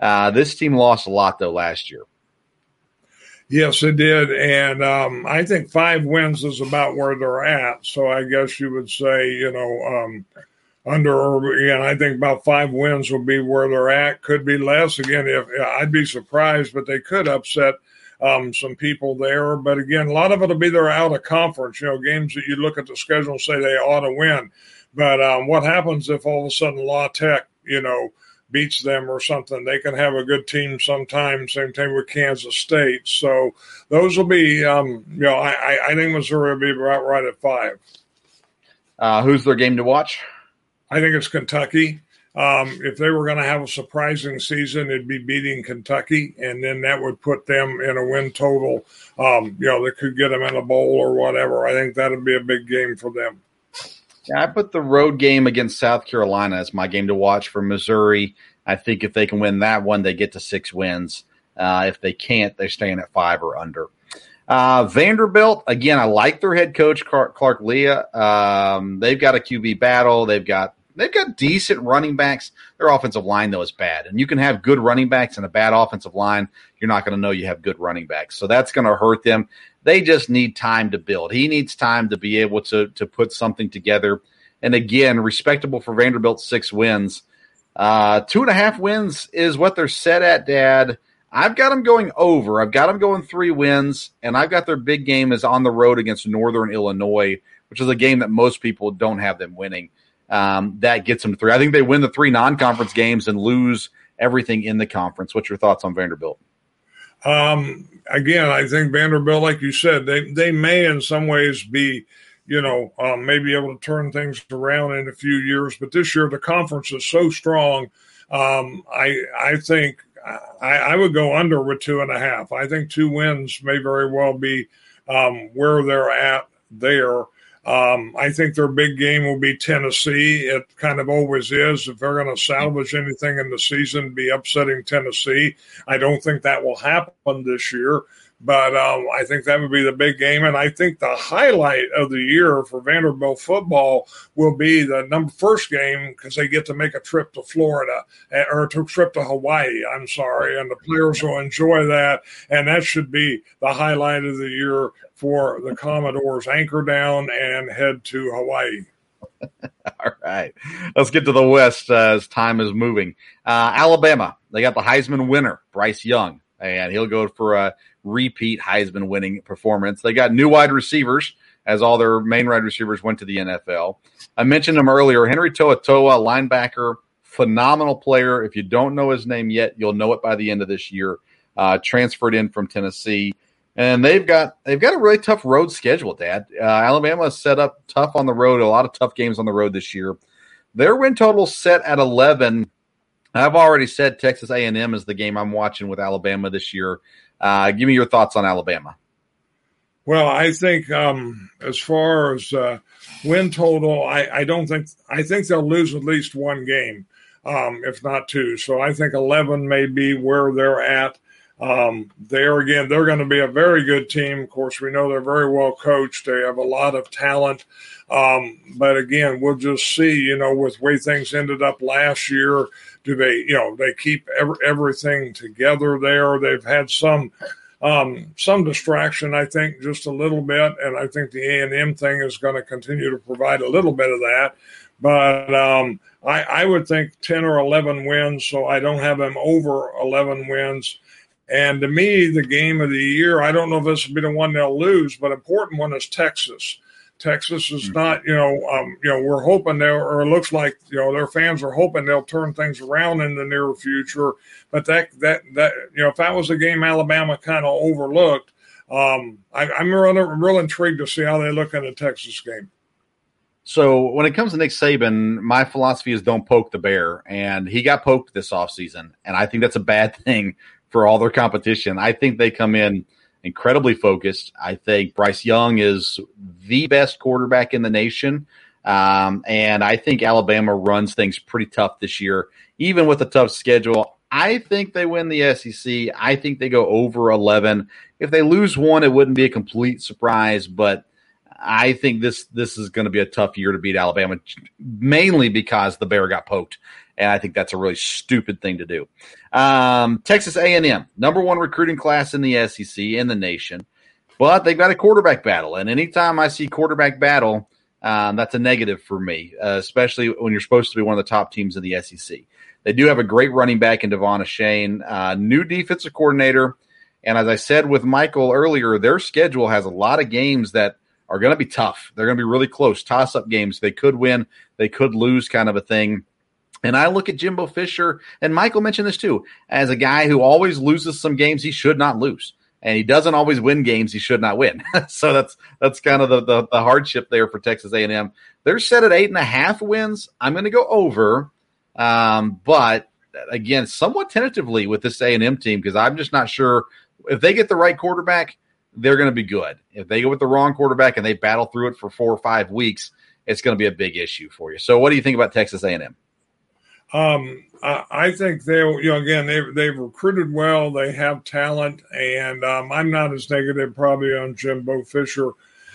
Uh, this team lost a lot, though, last year. Yes, it did, and um, I think five wins is about where they're at. So I guess you would say, you know, um, under again, I think about five wins will be where they're at. Could be less. Again, if I'd be surprised, but they could upset um, some people there. But again, a lot of it will be they're out of conference. You know, games that you look at the schedule and say they ought to win. But um, what happens if all of a sudden La Tech, you know? beats them or something. They can have a good team sometimes. Same thing with Kansas State. So those will be, um, you know, I, I think Missouri will be right, right at five. Uh, who's their game to watch? I think it's Kentucky. Um, if they were going to have a surprising season, it'd be beating Kentucky, and then that would put them in a win total. Um, you know, that could get them in a bowl or whatever. I think that'd be a big game for them. Yeah, I put the road game against South Carolina as my game to watch for Missouri. I think if they can win that one, they get to six wins. Uh, if they can't, they're staying at five or under. Uh, Vanderbilt, again, I like their head coach Clark, Clark Lea. Um, they've got a QB battle. They've got they've got decent running backs. Their offensive line though is bad, and you can have good running backs and a bad offensive line. You're not going to know you have good running backs, so that's going to hurt them. They just need time to build. He needs time to be able to to put something together. And again, respectable for Vanderbilt, six wins. Uh, two and a half wins is what they're set at, Dad. I've got them going over. I've got them going three wins, and I've got their big game is on the road against Northern Illinois, which is a game that most people don't have them winning. Um, that gets them to three. I think they win the three non-conference games and lose everything in the conference. What's your thoughts on Vanderbilt? Um, again, I think Vanderbilt, like you said, they they may in some ways be, you know, um, maybe able to turn things around in a few years. But this year, the conference is so strong. Um, I I think I, I, would go under with two and a half. I think two wins may very well be um, where they're at there. Um, I think their big game will be Tennessee. It kind of always is. If they're going to salvage anything in the season, be upsetting Tennessee. I don't think that will happen this year. But um, I think that would be the big game. And I think the highlight of the year for Vanderbilt football will be the number first game because they get to make a trip to Florida eh, or a trip to Hawaii. I'm sorry. And the players will enjoy that. And that should be the highlight of the year for the Commodores. Anchor down and head to Hawaii. [laughs] All right. Let's get to the West uh, as time is moving. Uh, Alabama, they got the Heisman winner, Bryce Young, and he'll go for a repeat Heisman winning performance. They got new wide receivers as all their main wide receivers went to the NFL. I mentioned him earlier. Henry To'oTo'o, linebacker, phenomenal player. If you don't know his name yet, you'll know it by the end of this year. Uh, transferred in from Tennessee, and they've got they've got a really tough road schedule. Dad, uh, Alabama is set up tough on the road. A lot of tough games on the road this year. Their win total set at eleven. I've already said Texas A&M is the game I'm watching with Alabama this year. Uh, give me your thoughts on Alabama. Well, I think um, as far as uh, win total, I, I, don't think I think they'll lose at least one game, um, if not two. So I think eleven may be where they're at. Um, there again, they're going to be a very good team. Of course, we know they're very well coached. They have a lot of talent. Um, but again, we'll just see. You know, with way things ended up last year, do they, you know, they keep every, everything together there? They've had some um, some distraction, I think, just a little bit, and I think the A and M thing is going to continue to provide a little bit of that. But um, I, I would think ten or eleven wins, so I don't have them over eleven wins. And to me, the game of the year, I don't know if this will be the one they'll lose, but important one is Texas. Texas is hmm. not, you know, um, you know, we're hoping they or it looks like, you know, their fans are hoping they'll turn things around in the near future. But that that that you know, if that was a game Alabama kind of overlooked, um, I, am real, real intrigued to see how they look in the Texas game. So when it comes to Nick Saban, my philosophy is don't poke the bear, and he got poked this offseason, and I think that's a bad [laughs] thing for all their competition. I think they come in incredibly focused. I think Bryce Young is the best quarterback in the nation. Um, and I think Alabama runs things pretty tough this year, even with a tough schedule. I think they win the SEC. I think they go over 11. If they lose one, it wouldn't be a complete surprise, but I think this this is going to be a tough year to beat Alabama, mainly because the bear got poked, and I think that's a really stupid thing to do. Um, Texas A&M, number one recruiting class in the SEC in the nation, but they've got a quarterback battle, and anytime I see quarterback battle, um, that's a negative for me, uh, especially when you're supposed to be one of the top teams in the SEC. They do have a great running back in De'Von Achane, uh, new defensive coordinator. And as I said with Michael earlier, their schedule has a lot of games that are going to be tough. They're going to be really close, toss up games. They could win, they could lose, kind of a thing. And I look at Jimbo Fisher, and Michael mentioned this too, as a guy who always loses some games he should not lose. And he doesn't always win games he should not win. [laughs] so that's that's kind of the, the, the hardship there for Texas A&M. They're set at eight and a half wins. I'm going to go over, um, but again, somewhat tentatively with this A&M team because I'm just not sure if they get the right quarterback, they're going to be good. If they go with the wrong quarterback and they battle through it for four or five weeks, it's going to be a big issue for you. So, what do you think about Texas A&M? Um, I, think they, you know, again, they've, they've recruited well. They have talent, and um, I'm not as negative probably on Jimbo Fisher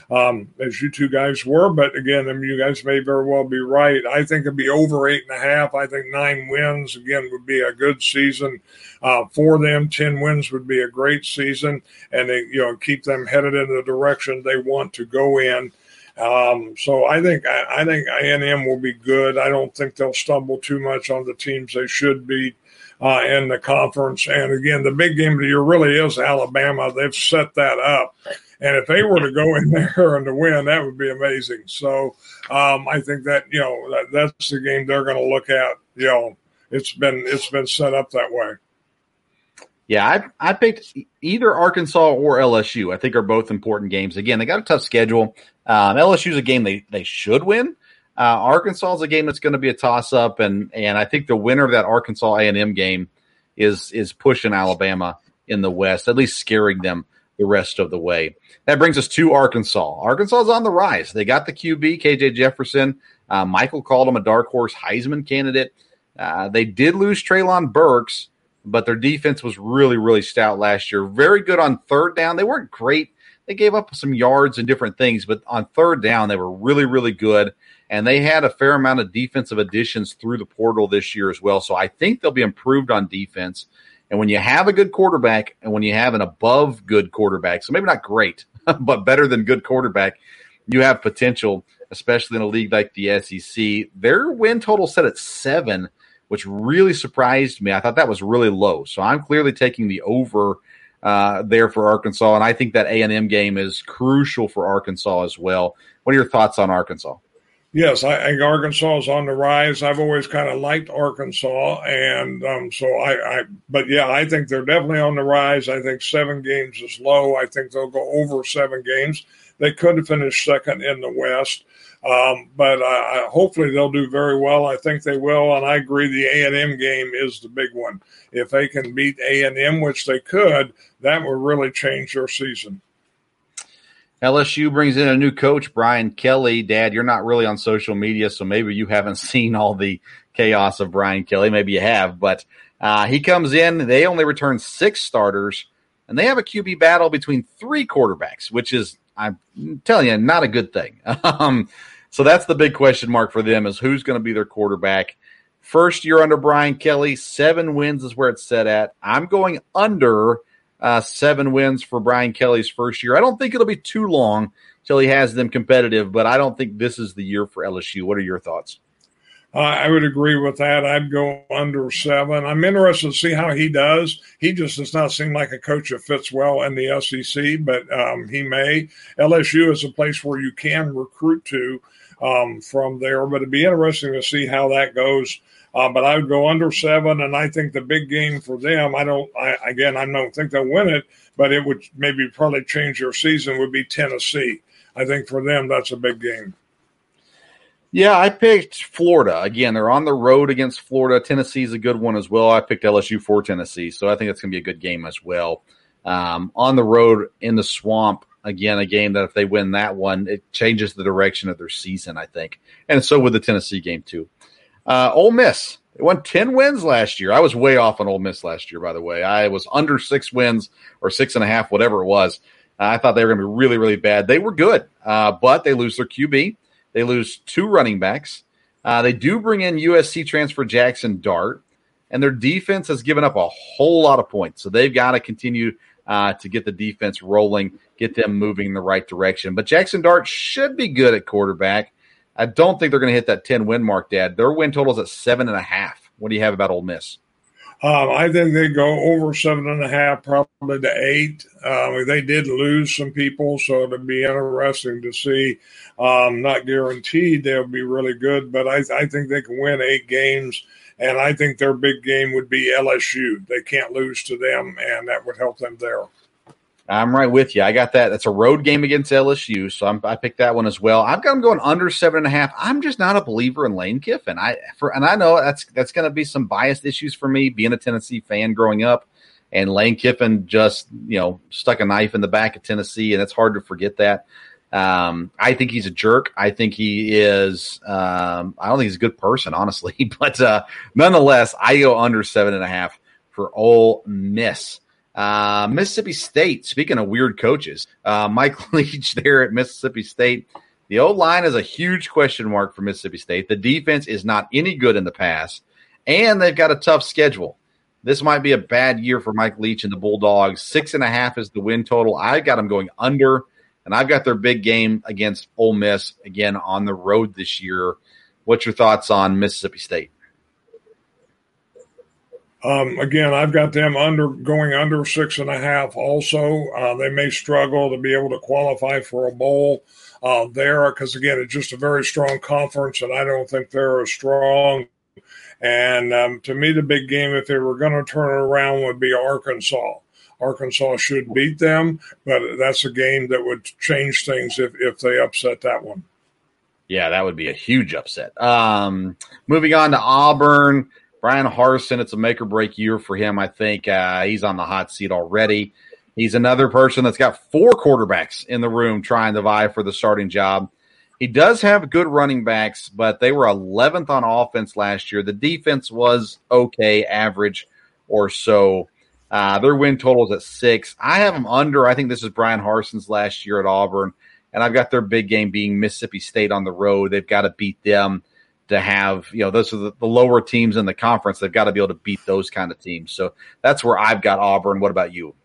um, as you two guys were. But again, I mean, you guys may very well be right. I think it'd be over eight and a half. I think nine wins again would be a good season uh, for them. Ten wins would be a great season, and they, you know, keep them headed in the direction they want to go in. Um, so I think I, I think A&M will be good. I don't think they'll stumble too much on the teams they should beat uh, in the conference. And again, the big game of the year really is Alabama. They've set that up. And if they were to go in [laughs] there and to win, that would be amazing. So um, I think that you know that, that's the game they're going to look at. You know, it's been it's been set up that way. Yeah, I I picked either Arkansas or LSU. I think are both important games. Again, they got a tough schedule. Um, LSU is a game they they should win. Uh, Arkansas is a game that's going to be a toss up, and and I think the winner of that Arkansas A and M game is is pushing Alabama in the West, at least scaring them the rest of the way. That brings us to Arkansas. Arkansas is on the rise. They got the QB KJ Jefferson. Uh, Michael called him a dark horse Heisman candidate. Uh, they did lose Treylon Burks, but their defense was really really stout last year. Very good on third down. They weren't great. They gave up some yards and different things, but on third down they were really really good. And they had a fair amount of defensive additions through the portal this year as well. So I think they'll be improved on defense. And when you have a good quarterback and when you have an above good quarterback, so maybe not great, [laughs] but better than good quarterback, you have potential, especially in a league like the SEC. Their win total set at seven, which really surprised me. I thought that was really low. So I'm clearly taking the over uh, there for Arkansas. And I think that A&M game is crucial for Arkansas as well. What are your thoughts on Arkansas? Yes, I, think Arkansas is on the rise. I've always kind of liked Arkansas, and um, so I, I, but yeah, I think they're definitely on the rise. I think seven games is low. I think they'll go over seven games. They could finish second in the West, um, but hopefully they'll do very well. I think they will, and I agree. The A and M game is the big one. If they can beat A and M, which they could, that would really change their season. LSU brings in a new coach, Brian Kelly. Dad, you're not really on social media, so maybe you haven't [laughs] seen all the chaos of Brian Kelly. Maybe you have, but uh, he comes in. They only return six starters, and they have a QB battle between three quarterbacks, which is, I'm telling you, not a good thing. [laughs] um, so that's the big question mark for them: is who's going to be their quarterback. First year under Brian Kelly, seven wins is where it's set at. I'm going under uh, seven wins for Brian Kelly's first year. I don't think it'll be too long till he has them competitive, but I don't think this is the year for LSU. What are your thoughts? Uh, I would agree with that. I'd go under seven. I'm interested to see how he does. He just does not seem like a coach that fits well in the SEC, but um, he may. LSU is a place where you can recruit to um, from there, but it'd be interesting to see how that goes. Uh, but I would go under seven, and I think the big game for them. I don't. I, again, I don't think they'll win it, but it would maybe probably change their season. Would be Tennessee. I think for them that's a big game. Yeah, I picked Florida. Again, they're on the road against Florida. Tennessee's a good one as well. I picked LSU for Tennessee, so I think it's going to be a good game as well. Um, on the road in the swamp, again, a game that if they win that one, it changes the direction of their season, I think. And so would the Tennessee game, too. Uh, Ole Miss. They won 10 wins last year. I was way off on Ole Miss last year, by the way. I was under six wins or six and a half, whatever it was. I thought they were going to be really, really bad. They were good, uh, but they lose their QB. They lose two running backs. Uh, they do bring in USC transfer Jackson Dart, and their defense has given up a whole lot of points. So they've got to continue uh, to get the defense rolling, get them moving in the right direction. But Jackson Dart should be good at quarterback. I don't think they're going to hit that 10 win mark, Dad. Their win total is at seven and a half. What do you have about Ole Miss? Um, I think they go over seven and a half, probably to eight. Um, they did lose some people, so it'd be interesting to see. Um, not guaranteed they'll be really good, but I, I think they can win eight games. And I think their big game would be LSU. They can't lose to them, and that would help them there. I'm right with you. I got that. That's a road game against LSU, so I'm, i picked that one as well. I've got them going under seven and a half. I'm just not a believer in Lane Kiffin. I for and I know that's that's going to be some biased issues for me being a Tennessee fan growing up, and Lane Kiffin just you know stuck a knife in the back of Tennessee, and it's hard to forget that. Um, I think he's a jerk. I think he is. Um, I don't think he's a good person, honestly, [laughs] but uh, nonetheless, I go under seven and a half for Ole Miss. Uh, Mississippi State, speaking of weird coaches, uh, Mike [laughs] Leach there at Mississippi State. The old line is a huge question mark for Mississippi State. The defense is not any good in the past, and they've got a tough schedule. This might be a bad year for Mike Leach and the Bulldogs. Six and a half is the win total. I've got them going under, and I've got their big game against Ole Miss again on the road this year. What's your thoughts on Mississippi State? Um, again, I've got them under going under six and a half. Also, uh, they may struggle to be able to qualify for a bowl uh, there because again, it's just a very strong conference, and I don't think they're as strong. And um, to me, the big game, if they were going to turn it around, would be Arkansas. Arkansas should beat them, but that's a game that would change things if, if they upset that one. Yeah, that would be a huge upset. Um, moving on to Auburn. Bryan Harsin, it's a make or break year for him. I think uh, he's on the hot seat already. He's another person that's got four quarterbacks in the room trying to vie for the starting job. He does have good running backs, but they were 11th on offense last year. The defense was okay, average or so. Uh, their win total is at six. I have them under. I think this is Bryan Harsin's last year at Auburn, and I've got their big game being Mississippi State on the road. They've got to beat them to have, you know, those are the, the lower teams in the conference. They've got to be able to beat those kind of teams. So that's where I've got Auburn. What about you?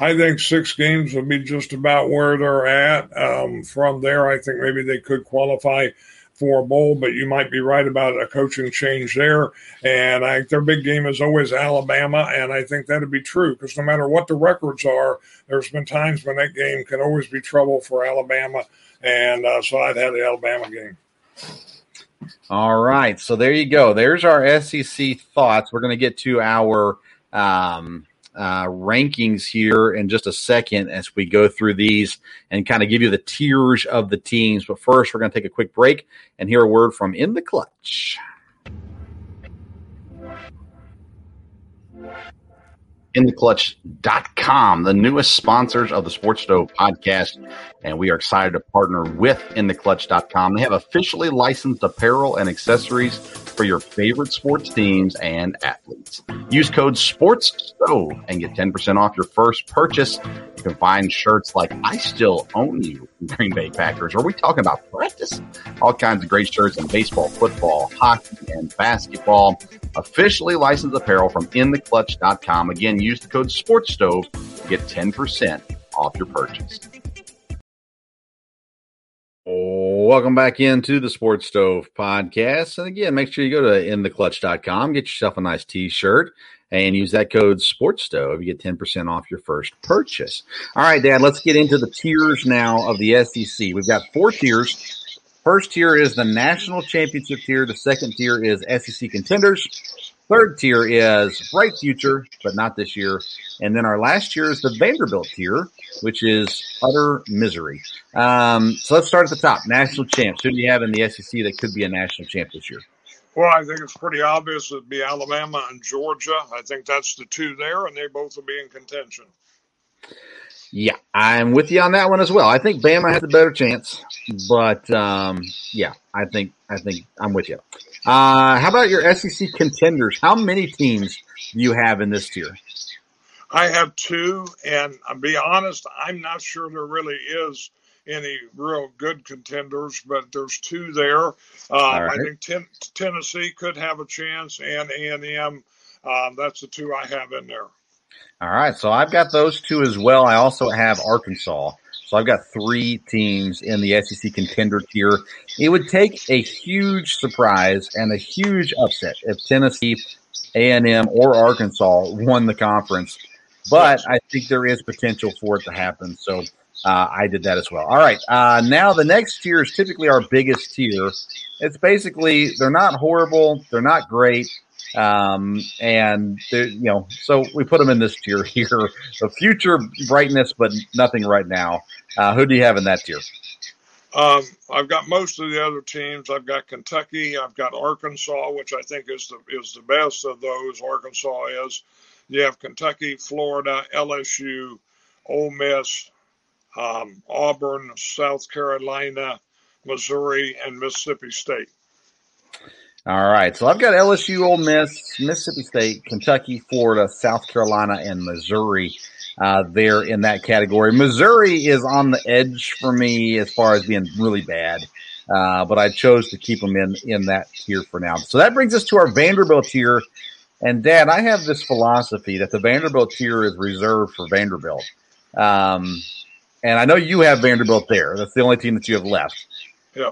I think six games will be just about where they're at. Um, from there, I think maybe they could qualify for a bowl, but you might be right about a coaching change there. And I their big game is always Alabama, and I think that'd be true because no matter what the records are, there's been times when that game can always be trouble for Alabama and uh, so I'd have the Alabama game. All right, so there you go. There's our SEC thoughts. We're going to get to our um, uh, rankings here in just a second as we go through these and kind of give you the tiers of the teams. But first, we're going to take a quick break and hear a word from In the Clutch. intheclutch.com, the newest sponsors of the Sports Stove podcast. And we are excited to partner with intheclutch.com. They have officially licensed apparel and accessories for your favorite sports teams and athletes. Use code SPORTSSTOVE and get 10% off your first purchase. You can find shirts like I Still Own You Green Bay Packers. Are we talking about practice? All kinds of great shirts in baseball, football, hockey, and basketball. Officially licensed apparel from intheclutch.com. Again, use the code SPORTSSTOVE to get 10% off your purchase. Welcome back into the Sports Stove podcast. And again, make sure you go to intheclutch.com, get yourself a nice t shirt, and use that code Sports Stove. You get 10% off your first purchase. All right, Dad, let's get into the tiers now of the SEC. We've got four tiers. First tier is the national championship tier. The second tier is SEC contenders. Third tier is bright future, but not this year. And then our last tier is the Vanderbilt tier, which is utter misery. Um, so let's start at the top. National champs. Who do you have in the SEC that could be a national champ this year? Well, I think it's pretty obvious it'd be Alabama and Georgia. I think that's the two there, and they both will be in contention. Yeah, I'm with you on that one as well. I think Bama has a better chance, but um, yeah, I think I think I'm with you. Uh, how about your SEC contenders? How many teams do you have in this tier? I have two, and I'll be honest, I'm not sure there really is any real good contenders, but there's two there. Uh, right. I think ten, Tennessee could have a chance, and A and M. Um, that's the two I have in there. All right, so I've got those two as well. I also have Arkansas. So I've got three teams in the SEC contender tier. It would take a huge surprise and a huge upset if Tennessee, A&M, or Arkansas won the conference. But I think there is potential for it to happen. So uh, I did that as well. All right. Uh, now the next tier is typically our biggest tier. It's basically they're not horrible, they're not great, um, and they're, you know, so we put them in this tier [laughs] here. The future brightness, but nothing right now. Uh, who do you have in that tier? Um, I've got most of the other teams. I've got Kentucky. I've got Arkansas, which I think is the is the best of those. Arkansas is. You have Kentucky, Florida, LSU, Ole Miss, um, Auburn, South Carolina, Missouri, and Mississippi State. All right. So I've got LSU, Ole Miss, Mississippi State, Kentucky, Florida, South Carolina, and Missouri uh, there in that category. Missouri is on the edge for me as far as being really bad. Uh, but I chose to keep them in, in that tier for now. So that brings us to our Vanderbilt tier. And Dad, I have this philosophy that the Vanderbilt tier is reserved for Vanderbilt. Um, and I know you have Vanderbilt there. That's the only team that you have left.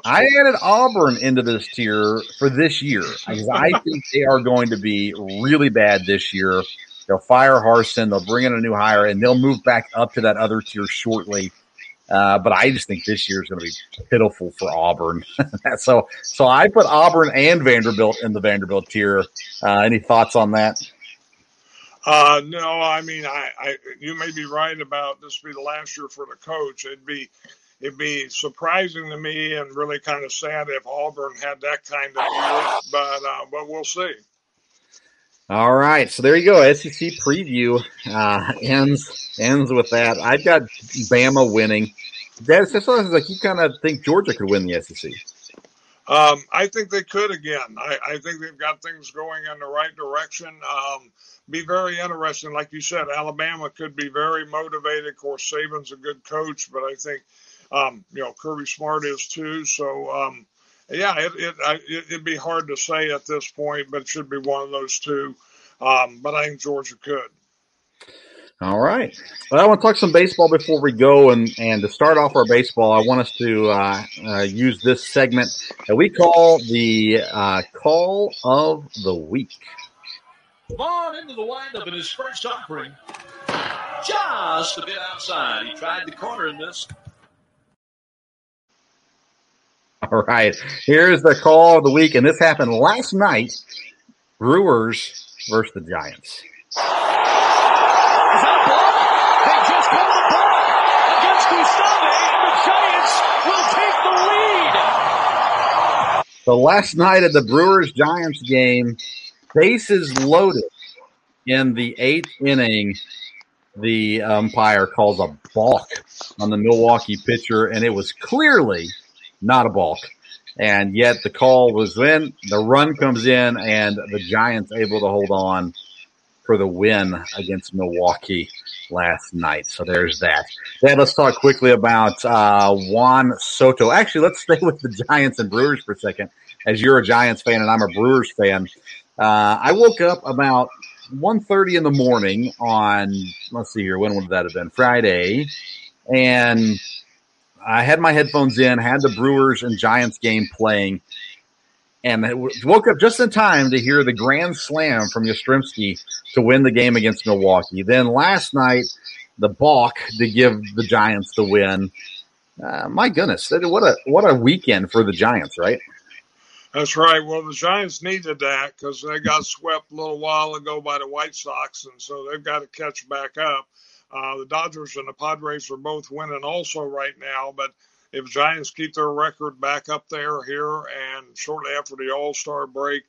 I added Auburn into this tier for this year because I [laughs] think they are going to be really bad this year. They'll fire Harsin, they'll bring in a new hire, and they'll move back up to that other tier shortly. Uh, but I just think this year is going to be pitiful for Auburn. [laughs] so, so I put Auburn and Vanderbilt in the Vanderbilt tier. Uh, any thoughts on that? Uh, no, I mean, I, I, you may be right about this be the last year for the coach. It'd be, it'd be surprising to me and really kind of sad if Auburn had that kind of year, but, uh, but we'll see. All right, so there you go. SEC preview uh, ends ends with that. I've got Bama winning. That just like you kind of think Georgia could win the SEC. Um, I think they could again. I, I, think they've got things going in the right direction. Um, be very interesting, like you said. Alabama could be very motivated. Of course, Saban's a good coach, but I think um, you know Kirby Smart is too. So um, yeah, it, it, I, it would be hard to say at this point, but it should be one of those two. Um, but I think Georgia could. All right. Well, I want to talk some baseball before we go, and and to start off our baseball, I want us to uh, uh, use this segment that we call the uh, call of the week. Vaughn into the windup in his first offering, just a bit outside. He tried the corner in this. All right. Here's the call of the week, and this happened last night. Brewers versus the Giants. The Giants will take the lead. So last night at the Brewers Giants game, bases loaded in the eighth inning. The umpire calls a balk on the Milwaukee pitcher, and it was clearly not a balk. And yet the call was in, the run comes in, and the Giants able to hold on for the win against Milwaukee last night. So there's that. Then let's talk quickly about uh, Juan Soto. Actually, let's stay with the Giants and Brewers for a second. As you're a Giants fan and I'm a Brewers fan, uh, I woke up about 1.30 in the morning on, let's see here, when would that have been? Friday. And I had my headphones in, had the Brewers and Giants game playing, and I woke up just in time to hear the grand slam from Yastrzemski to win the game against Milwaukee. Then last night, the balk to give the Giants the win. Uh, my goodness, what a what a weekend for the Giants, right? That's right. Well, the Giants needed that because they got swept a little while ago by the White Sox, and so they've got to catch back up. Uh, the Dodgers and the Padres are both winning also right now, but if Giants keep their record back up there here and shortly after the All Star break,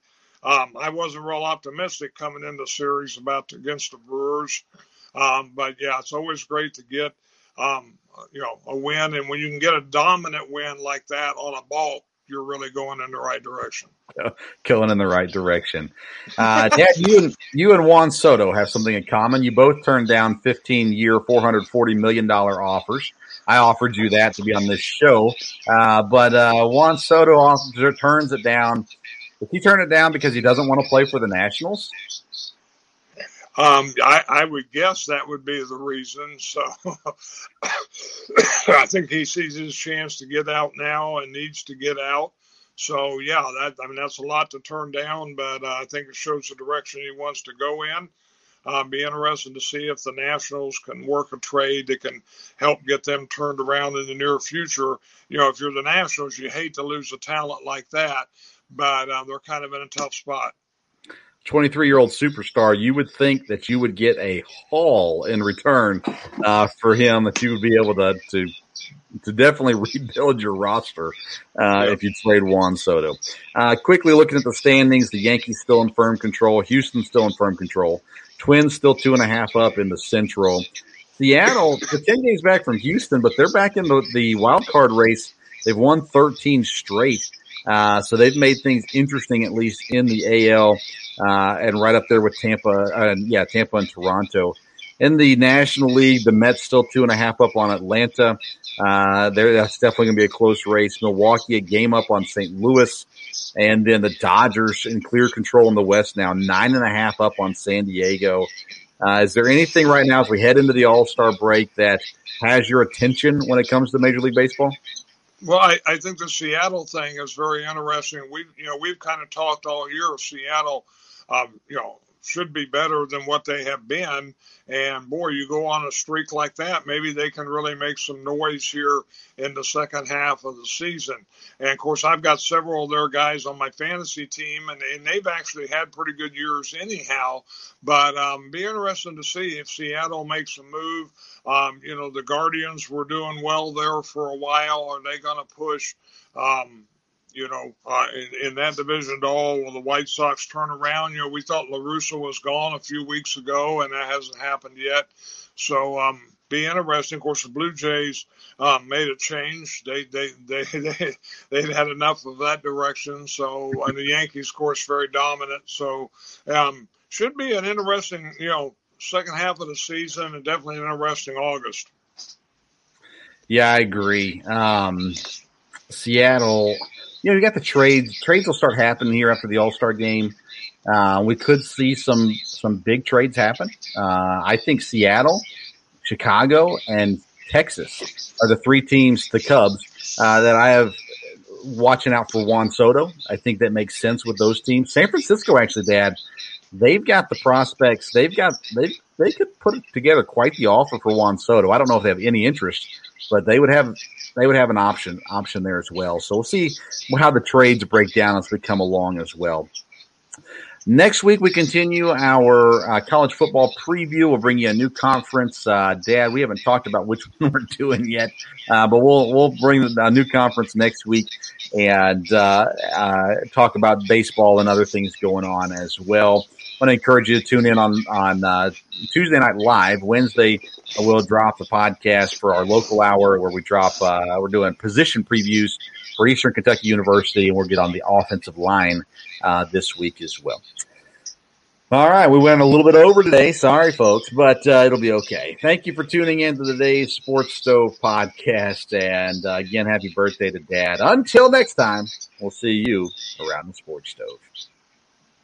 um, I wasn't real optimistic coming into the series about against the Brewers. Um, but yeah, it's always great to get um, you know a win, and when you can get a dominant win like that on a balk, you're really going in the right direction. [laughs] Going in the right direction. Uh, Dad, you and you and Juan Soto have something in common. You both turned down 15 year, 440 million dollar offers. I offered you that to be on this show, uh, but uh, Juan Soto turns it down. If he turn it down because he doesn't want to play for the Nationals, um, I, I, would guess that would be the reason. So [coughs] I think he sees his chance to get out now and needs to get out. So yeah, that I mean that's a lot to turn down, but uh, I think it shows the direction he wants to go in. Uh, be interested to see if the Nationals can work a trade that can help get them turned around in the near future. You know, if you're the Nationals, you hate to lose a talent like that, but uh, they're kind of in a tough spot. 23 year old superstar, you would think that you would get a haul in return uh, for him, that you would be able to, to, to definitely [laughs] rebuild your roster uh, if you trade Juan Soto. Uh, quickly looking at the standings, the Yankees still in firm control, Houston still in firm control, Twins still two and a half up in the Central. Seattle, the 10 games back from Houston, but they're back in the, the wild card race. They've won 13 straight. Uh, so they've made things interesting, at least in the AL uh, and right up there with Tampa. Uh, yeah, Tampa and Toronto. In the National League, the Mets still two and a half up on Atlanta. Uh, there, that's definitely going to be a close race. Milwaukee a game up on St. Louis, and then the Dodgers in clear control in the West now, nine and a half up on San Diego. Uh, is there anything right now as we head into the All Star break that has your attention when it comes to Major League Baseball? Well, I, I think the Seattle thing is very interesting. We, you know, we've kind of talked all year of Seattle um, you know, should be better than what they have been. And boy, you go on a streak like that, maybe they can really make some noise here in the second half of the season. And of course, I've got several of their guys on my fantasy team, and, and they've actually had pretty good years anyhow. But um, be interesting to see if Seattle makes a move. Um, you know, the Guardians were doing well there for a while. Are they going to push? Um, you know, uh, in, in, that division at all. Will the White Sox turn around? You know, we thought La Russa was gone a few weeks ago, and that hasn't happened yet. So, um, be interesting. Of course, the Blue Jays um, made a change. They they [laughs] they they they'd had enough of that direction. So, and the Yankees, of course, very dominant. So, um, should be an interesting, you know, second half of the season, and definitely an interesting August. Yeah, I agree. Um, Seattle you know, you got the trades. Trades will start happening here after the All Star game. Uh, we could see some some big trades happen. Uh, I think Seattle, Chicago, and Texas are the three teams, the Cubs, uh, that I have watching out for Juan Soto. I think that makes sense with those teams. San Francisco, actually, Dad, they've got the prospects. They've got they they could put together quite the offer for Juan Soto. I don't know if they have any interest, but they would have they would have an option option there as well. So we'll see how the trades break down as we come along as well. Next week we continue our uh, college football preview. We'll bring you a new conference, uh, Dad. We haven't talked about which [laughs] one we're doing yet, uh, but we'll we'll bring a new conference next week and uh, uh, talk about baseball and other things going on as well. I want to encourage you to tune in on on uh, Tuesday night live. Wednesday we'll drop the podcast for our local hour where we drop. Uh, we're doing position previews for Eastern Kentucky University, and we'll get on the offensive line uh, this week as well. All right, we went a little bit over today. Sorry, folks, but uh, it'll be okay. Thank you for tuning in to today's Sports Stove podcast, and uh, again, happy birthday to Dad. Until next time, we'll see you around the Sports Stove.